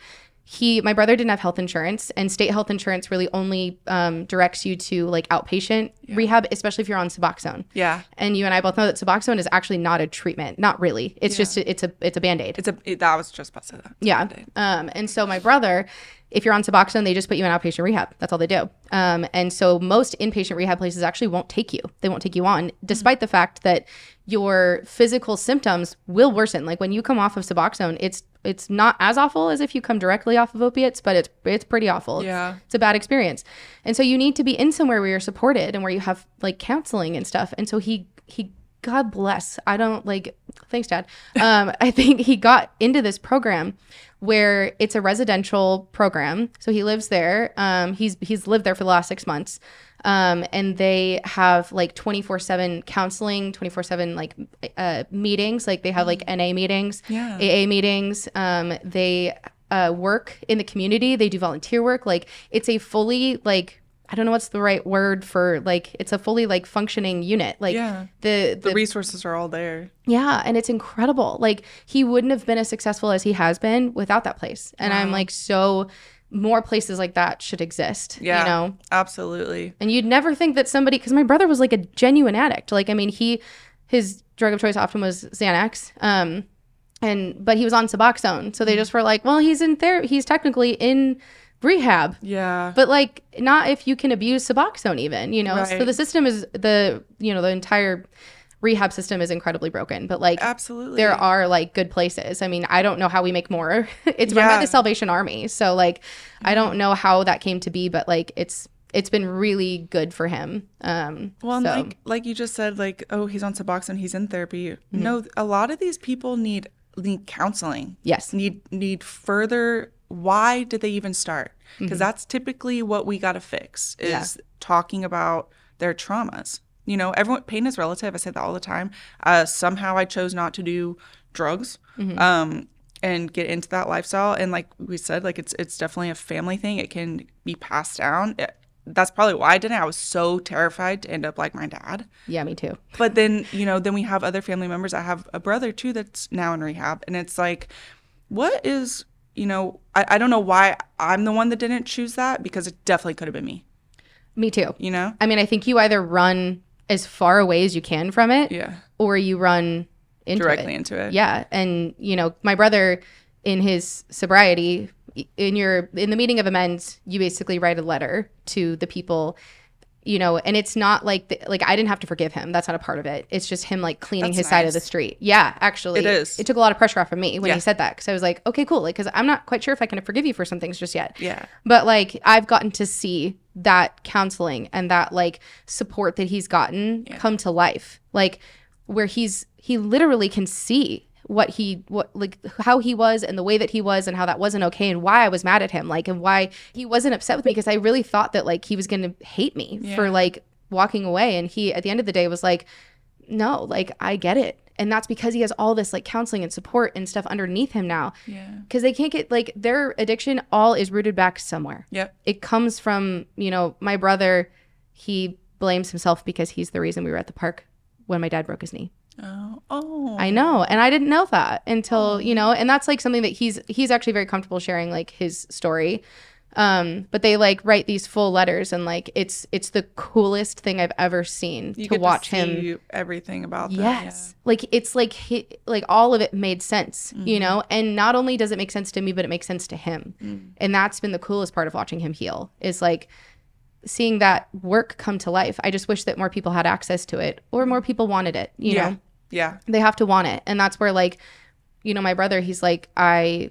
he my brother didn't have health insurance and state health insurance really only um, directs you to like outpatient rehab especially if you're on suboxone Yeah. and you and i both know that suboxone is actually not a treatment not really it's just a, it's a it's a band-aid It's a. It, that was just about to say that. Yeah. Um, and so my brother, if you're on Suboxone, they just put you in outpatient rehab. That's all they do. Um, and so most inpatient rehab places actually won't take you. They won't take you on, despite the fact that your physical symptoms will worsen. Like when you come off of Suboxone, it's it's not as awful as if you come directly off of opiates, but it's it's pretty awful. It's- Yeah. it's a bad experience. And so you need to be in somewhere where you're supported and where you have like counseling and stuff. And so he he God bless. I don't like thanks dad. Um *laughs* I think he got into this program where it's a residential program. So he lives there. Um he's he's lived there for the last 6 months. Um and they have like 24/7 counseling, 24/7 like uh meetings, like they have like NA meetings, Yeah. AA meetings. Um they uh, work in the community. They do volunteer work. Like it's a fully like I don't know what's the right word for like it's a fully like functioning unit. Like Yeah. the The the resources are all there. yeah, and it's incredible. Like he wouldn't have been as successful as he has been without that place. And I'm like so more places like that should exist. Yeah. You know? Absolutely. And you'd never think that somebody because my brother was like a genuine addict. Like I mean, he his drug of choice often was Xanax. Um and but he was on Suboxone. So they Mm-hmm. just were like, well, he's in there he's technically in rehab. Yeah. But like not if you can abuse Suboxone even, you know. So the system is the you know, the entire rehab system is incredibly broken. But like Absolutely. there are like good places. I mean, I don't know how we make more. *laughs* it's run by Mm-hmm. the Salvation Army. So like I don't know how that came to be, but like it's it's been really good for him. Um Well, so, like like you just said, like oh, he's on Suboxone, he's in therapy. Mm-hmm. No, a lot of these people need need counseling. yes. Need need further. Why did they even start? Because Mm-hmm. that's typically what we got to fix is Yeah. talking about their traumas. You know, everyone pain is relative. I say that all the time. Uh, somehow I chose not to do drugs. Mm-hmm. Um, and get into that lifestyle and like we said like it's it's definitely a family thing it can be passed down It- that's probably why i didn't i was so terrified to end up like my dad Yeah, me too. *laughs* but then you know then we have other family members i have a brother too that's now in rehab and it's like what is you know i, I don't know why i'm the one that didn't choose that because it definitely could have been me Me too. you know I mean, I think you either run as far away as you can from it yeah or you run into directly it. into it Yeah, and you know, my brother in his sobriety in your in the meeting of amends, you basically write a letter to the people you know, and it's not like the, like I didn't have to forgive him. That's not a part of it. It's just him like cleaning That's his side of the street. Yeah, actually, It is. It took a lot of pressure off of me when Yeah. he said that because I was like, okay, cool, like because I'm not quite sure if I can forgive you for some things just yet. yeah But like I've gotten to see that counseling and that like support that he's gotten come to life. Like where he's he literally can see what he what like how he was and the way that he was and how that wasn't okay and why I was mad at him like and why he wasn't upset with me because I really thought that like he was going to hate me for like walking away. And he at the end of the day was like no like I get it. And that's because he has all this like counseling and support and stuff underneath him now. Yeah. Because they can't get like their addiction all is rooted back somewhere. Yep. It comes from you know my brother he blames himself because he's the reason we were at the park when my dad broke his knee. Oh, oh. I know, and I didn't know that until oh. you know, and that's like something that he's he's actually very comfortable sharing like his story. Um, but they like write these full letters, and like it's it's the coolest thing I've ever seen you to get watch to him. everything about that. Yes, like it's like he, like all of it made sense, you mm-hmm. know. And not only does it make sense to me, but it makes sense to him, mm. and that's been the coolest part of watching him heal. Is like seeing that work come to life. I just wish that more people had access to it, or mm. more people wanted it. You Yeah. know Yeah. they have to want it. And that's where like you know my brother he's like i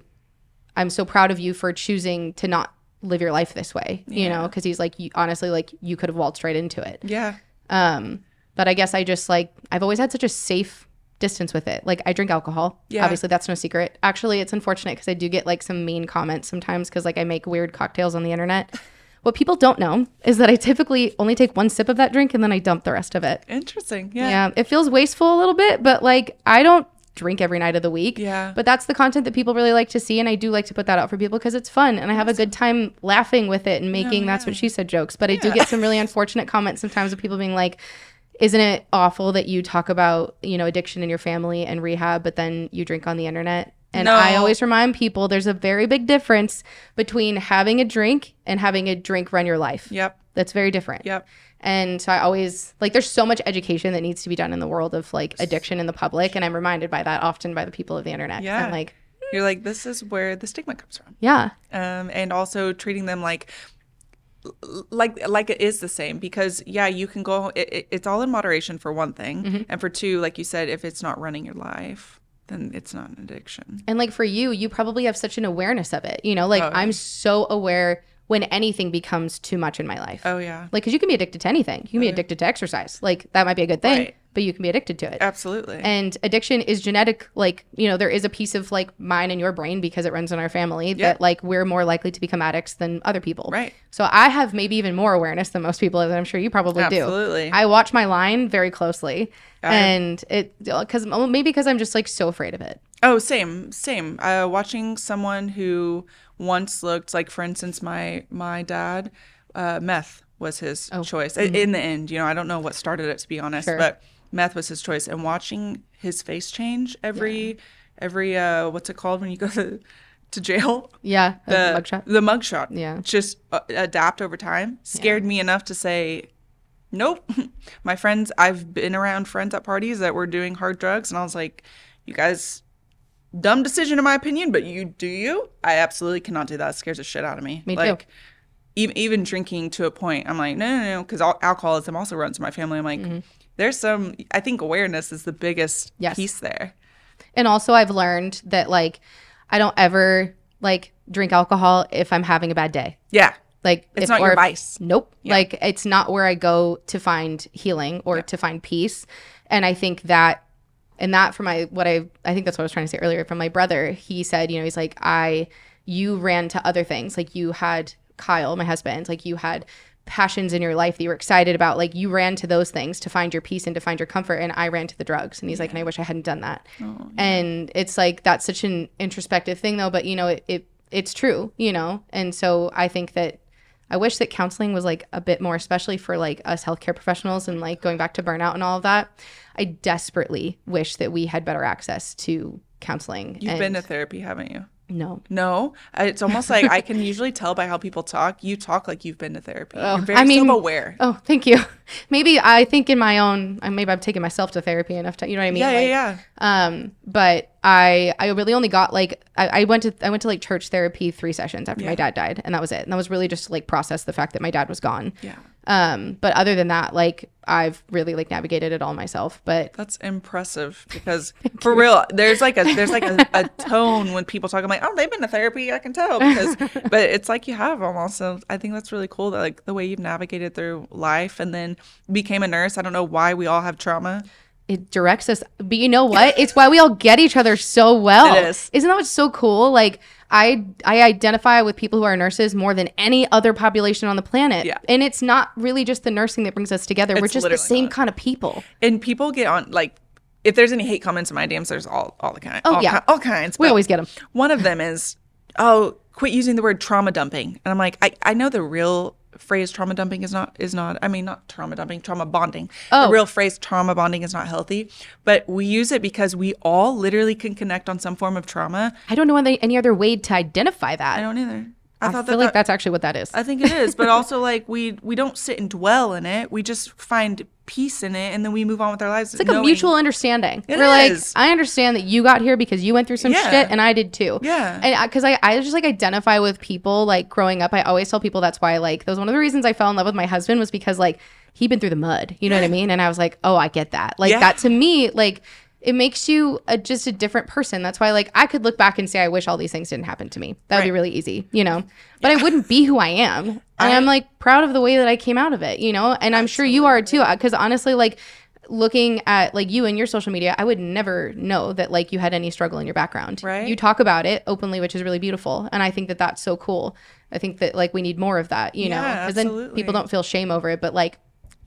i'm so proud of you for choosing to not live your life this way you know because he's like you, honestly like you could have waltzed right into it. Yeah. um but i guess i just like i've always had such a safe distance with it. Like i drink alcohol. Yeah. obviously that's no secret. Actually it's unfortunate because i do get like some mean comments sometimes because like i make weird cocktails on the internet what people don't know is that i typically only take one sip of that drink and then i dump the rest of it Interesting. Yeah. yeah, it feels wasteful a little bit, but like I don't drink every night of the week. Yeah. But that's the content that people really like to see and I do like to put that out for people because it's fun and I have a good time laughing with it and oh, making that's what she said jokes. But I do get some really unfortunate comments sometimes of people being like isn't it awful that you talk about, you know, addiction in your family and rehab but then you drink on the internet? And No. I always remind people there's a very big difference between having a drink and having a drink run your life. Yep. That's very different. Yep. And so I always like there's so much education that needs to be done in the world of like addiction in the public and I'm reminded by that often by the people of the internet. Yeah. I'm like, You're like, this is where the stigma comes from. yeah. um, and also treating them like like like it is the same because yeah you can go it, it- it's all in moderation for one thing Mm-hmm. and for two like you said if it's not running your life then it's not an addiction And like for you, you probably have such an awareness of it. You know, like Oh. I'm so aware when anything becomes too much in my life. oh yeah Like, cause you can be addicted to anything. You can be oh, addicted to exercise. Like that might be a good thing, Right. But you can be addicted to it. absolutely And addiction is genetic. Like, you know, there is a piece of like mine and your brain because it runs in our family Yeah. that like we're more likely to become addicts than other people. Right. So I have maybe even more awareness than most people, as I'm sure you probably do. Absolutely. I watch my line very closely. I- and it, because maybe because I'm just like so afraid of it. Oh, same, same. Uh, watching someone who once looked like, for instance, my my dad, uh, meth was his choice. I- In the end, you know, I don't know what started it to be honest, Sure. but meth was his choice. And watching his face change every every uh, what's it called when you go to to jail? Yeah. The mugshot. The mugshot. Yeah. Just uh, adapt over time. Scared me enough to say. Nope. *laughs* My friends, I've been around friends at parties that were doing hard drugs, and I was like, you guys dumb decision in my opinion, but you do you? I absolutely cannot do that. It scares the shit out of me. Me too. like, Even, even drinking to a point, I'm like, no, no, no, because alcoholism also runs in my family. I'm like, there's some. I think awareness is the biggest. Yes. piece there. And also, I've learned that like I don't ever like drink alcohol if I'm having a bad day. Yeah, Like It's if, not your if- vice. Nope. Like it's not where I go to find healing or to find peace. And I think that and that for my what I I think that's what I was trying to say earlier from my brother. He said, you know, he's like I you ran to other things. Like you had Kyle, my husband, like you had passions in your life that you were excited about. Like you ran to those things to find your peace and to find your comfort and I ran to the drugs. And he's like, and I wish I hadn't done that. Oh, and it's like that's such an introspective thing though, but you know, it, it it's true, you know? And so I think that I wish that counseling was like a bit more, especially for like us healthcare professionals and like going back to burnout and all of that. I desperately wish that we had better access to counseling. you've and been to therapy, haven't you? No. No, it's almost like I can usually tell by how people talk. You talk like you've been to therapy. You're very I mean- self-aware. Oh, thank you. *laughs* Maybe I think in my own, maybe I've taken myself to therapy enough to, you know what I mean? yeah, Like, yeah, yeah. Um, but I I really only got like I, I went to I went to like church therapy three sessions after my dad died, and that was it. And that was really just to, like process the fact that my dad was gone. Yeah. Um, but other than that, like I've really like navigated it all myself. But That's impressive because *laughs* for real, there's like a there's like a, a tone when people talk. I'm like, oh, they've been to therapy. I can tell because, *laughs* but it's like you have almost. So I think that's really cool that like the way you've navigated through life and then became a nurse. I don't know why we all have trauma. It directs us. But you know what? It's why we all get each other so well. It is. Isn't that what's so cool? Like I I identify with people who are nurses more than any other population on the planet. Yeah. And it's not really just the nursing that brings us together. We're just the same not. kind of people. And people get on like. If there's any hate comments in my DMs, there's all all the kind. Oh, all yeah. ki- all kinds. We always get them. One of them is, oh, quit using the word trauma dumping. And I'm like, I, I know the real phrase trauma dumping is not is not. I mean, not trauma dumping, trauma bonding. Oh. The real phrase trauma bonding is not healthy, but we use it because we all literally can connect on some form of trauma. I don't know any, any other way to identify that. I don't either. I, I thought feel that, like that that's actually what that is. I think it is, but also like we we don't sit and dwell in it. We just find peace in it, and then we move on with our lives. It's like a mutual understanding. It We're like. I understand that you got here because you went through some Yeah. shit, and I did too. Yeah. And because I, I just like identify with people. Like growing up, I always tell people that's why like that was one of the reasons I fell in love with my husband was because like he'd been through the mud. You know what I mean? And I was like, oh, I get that. Like Yeah. that to me, like. It makes you a, just a different person. That's why, like, I could look back and say, I wish all these things didn't happen to me. That would be really easy, you know? *laughs* But I wouldn't be who I am. And I, am like proud of the way that I came out of it, you know? And I'm sure you are too. Because uh, honestly, like, looking at like you and your social media, I would never know that like you had any struggle in your background. Right. You talk about it openly, which is really beautiful, and I think that that's so cool. I think that like we need more of that, you know, Yeah, because then people don't feel shame over it. But like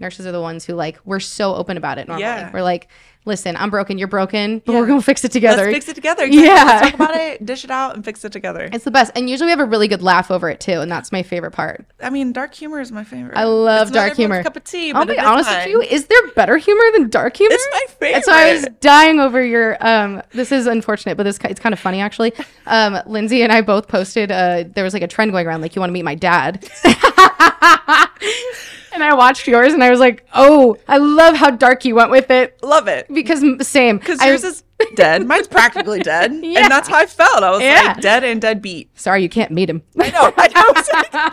nurses are the ones who like we're so open about it. Normally, Yeah. we're like, listen, I'm broken, you're broken, but we're gonna fix it together. Let's fix it together. *laughs* Exactly. Yeah. Let's talk about it, dish it out, and fix it together. It's the best, and usually we have a really good laugh over it too, and that's my favorite part. I mean, dark humor is my favorite. I love It's dark humor. Cup of tea. I'll be honest with you. Is there better humor than dark humor? It's my favorite. And so I was dying over your. Um, this is unfortunate, but this it's kind of funny actually. Um, Lindsay and I both posted. Uh, there was like a trend going around, like you want to meet my dad. *laughs* and I watched yours, and I was like, oh, I love how dark you went with it Love it. because same. Because yours is dead. Mine's practically dead. *laughs* Yeah. And that's how I felt. I was Yeah. like dead and dead beat. sorry you can't meet him. I know. I know.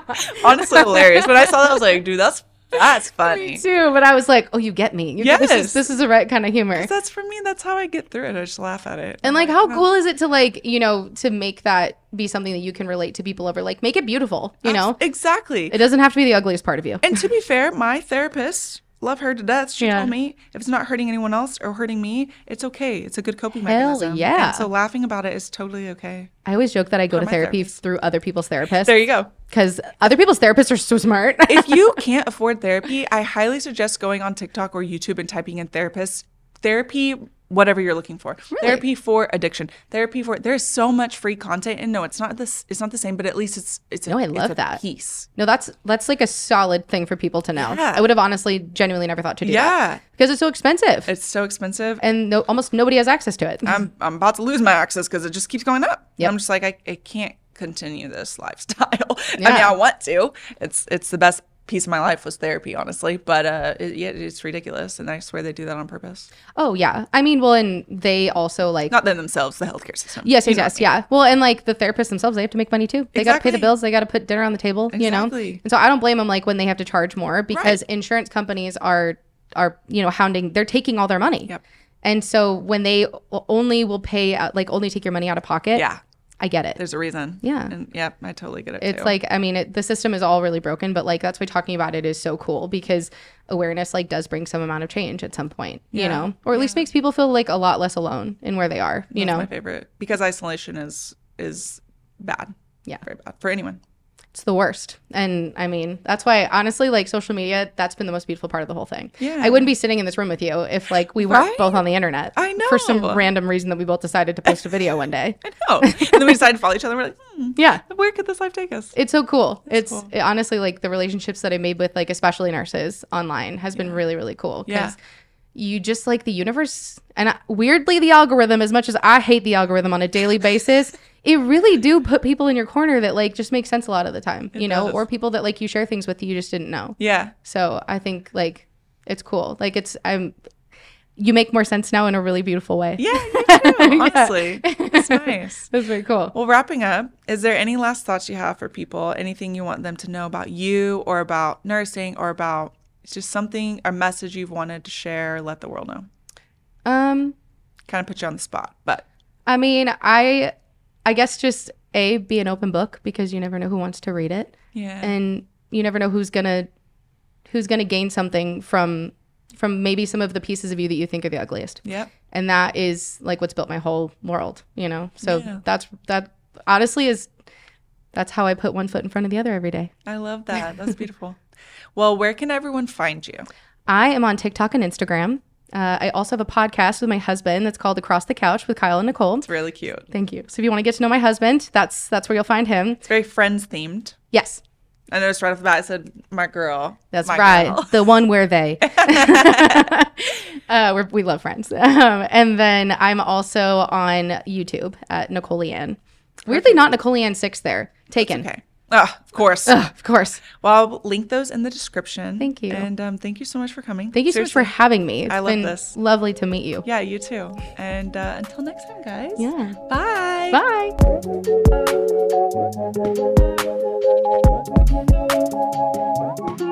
Like- *laughs* honestly hilarious. When I saw that, I was like, dude, that's that's *laughs* funny. too, but I was like, oh, you get me. You get- This is Yes. this is the right kind of humor. That's for me. That's how I get through it. I just laugh at it. And like, how cool is it to like, you know, to make that be something that you can relate to people over? Like, make it beautiful. You know, Exactly. it doesn't have to be the ugliest part of you. And to be *laughs* fair, my therapist, love her to death. She Yeah. told me if it's not hurting anyone else or hurting me, it's okay. It's a good coping Hell mechanism. yeah. And so laughing about it is totally okay. I always joke that I go to therapy therapist. through other people's therapists There you go. because other people's therapists are so smart. if *laughs* you can't afford therapy, I highly suggest going on TikTok or YouTube and typing in therapist therapy, whatever you're looking for. Therapy for addiction. Therapy for there's so much free content, and no, it's not this. It's not the same, but at least it's it's. A, No, I love that. piece. no, that's that's like a solid thing for people to know. Yeah. I would have honestly, genuinely never thought to do that Yeah, because it's so expensive it's so expensive. and no, almost nobody has access to it. I'm I'm about to lose my access because it just keeps going up. Yep. I'm just like I, I can't continue this lifestyle. Yeah. *laughs* I mean, I want to. It's it's the best piece of my life was therapy, honestly. But uh, it, yeah, it's ridiculous, and I swear they do that on purpose. oh yeah, I mean, well, and they also like Not them themselves, the healthcare system. Yes, yes, yes, what I mean. yeah. Well, and like the therapists themselves, they have to make money too. They got to pay the bills. They got to put dinner on the table. You know, and so I don't blame them. Like when they have to charge more because insurance companies are are you know hounding. They're taking all their money. Yep. And so when they only will pay like only take your money out of pocket. Yeah, I get it. there's a reason. Yeah. and yeah, I totally get it. It's too. like I mean, it, the system is all really broken, but like that's why talking about it is so cool because awareness like does bring some amount of change at some point. You know, or at least makes people feel like a lot less alone in where they are. You That's know, my favorite because isolation is is bad. Yeah. very bad for anyone. It's the worst. And I mean, that's why honestly, like social media, that's been the most beautiful part of the whole thing. Yeah. I wouldn't be sitting in this room with you if like we weren't Right? both on the internet. I know. For some random reason that we both decided to post a video one day. *laughs* I know. and then we decided to follow each other. And We're like, hmm, Yeah. where could this life take us? It's so cool. it's cool. it- honestly like the relationships that I made with like especially nurses online has been really really cool Yeah. You just like the universe and I, weirdly the algorithm as much as I hate the algorithm on a daily *laughs* basis it really do put people in your corner that like just make sense a lot of the time you know does. or people that like you share things with you just didn't know Yeah, so I think like it's cool like it's I'm you make more sense now in a really beautiful way yeah, *laughs* you too. Honestly, it's nice. *laughs* that's very cool Well, wrapping up, is there any last thoughts you have for people? Anything you want them to know about you or about nursing or about just something, a message you've wanted to share, let the world know? um Kind of put you on the spot, but I mean, I I guess just a be an open book because you never know who wants to read it, yeah. and you never know who's gonna who's gonna gain something from from maybe some of the pieces of you that you think are the ugliest, yep. and that is like what's built my whole world, you know. So Yeah. that's that honestly is that's how I put one foot in front of the other every day. I love that. That's beautiful. *laughs* well, where can everyone find you? I am on TikTok and Instagram. Uh, I also have a podcast with my husband that's called Across the Couch with Kyle and Nicole. It's really cute. Thank you. So if you want to get to know my husband, that's that's where you'll find him. It's very friends themed. Yes. I noticed right off the bat. I said, "My girl." That's my right. girl. The one where they. *laughs* *laughs* uh, we're, we love friends. Um, and then I'm also on YouTube at Nicole Leanne. Weirdly, not Nicole Leanne six there. Taken. Okay. Oh, of course. Ugh, of course. Well, I'll link those in the description. Thank you. And um, thank you so much for coming. Thank you so much for having me. It's I love been this. lovely to meet you. Yeah, you too. And uh, until next time, guys. Yeah. Bye. Bye.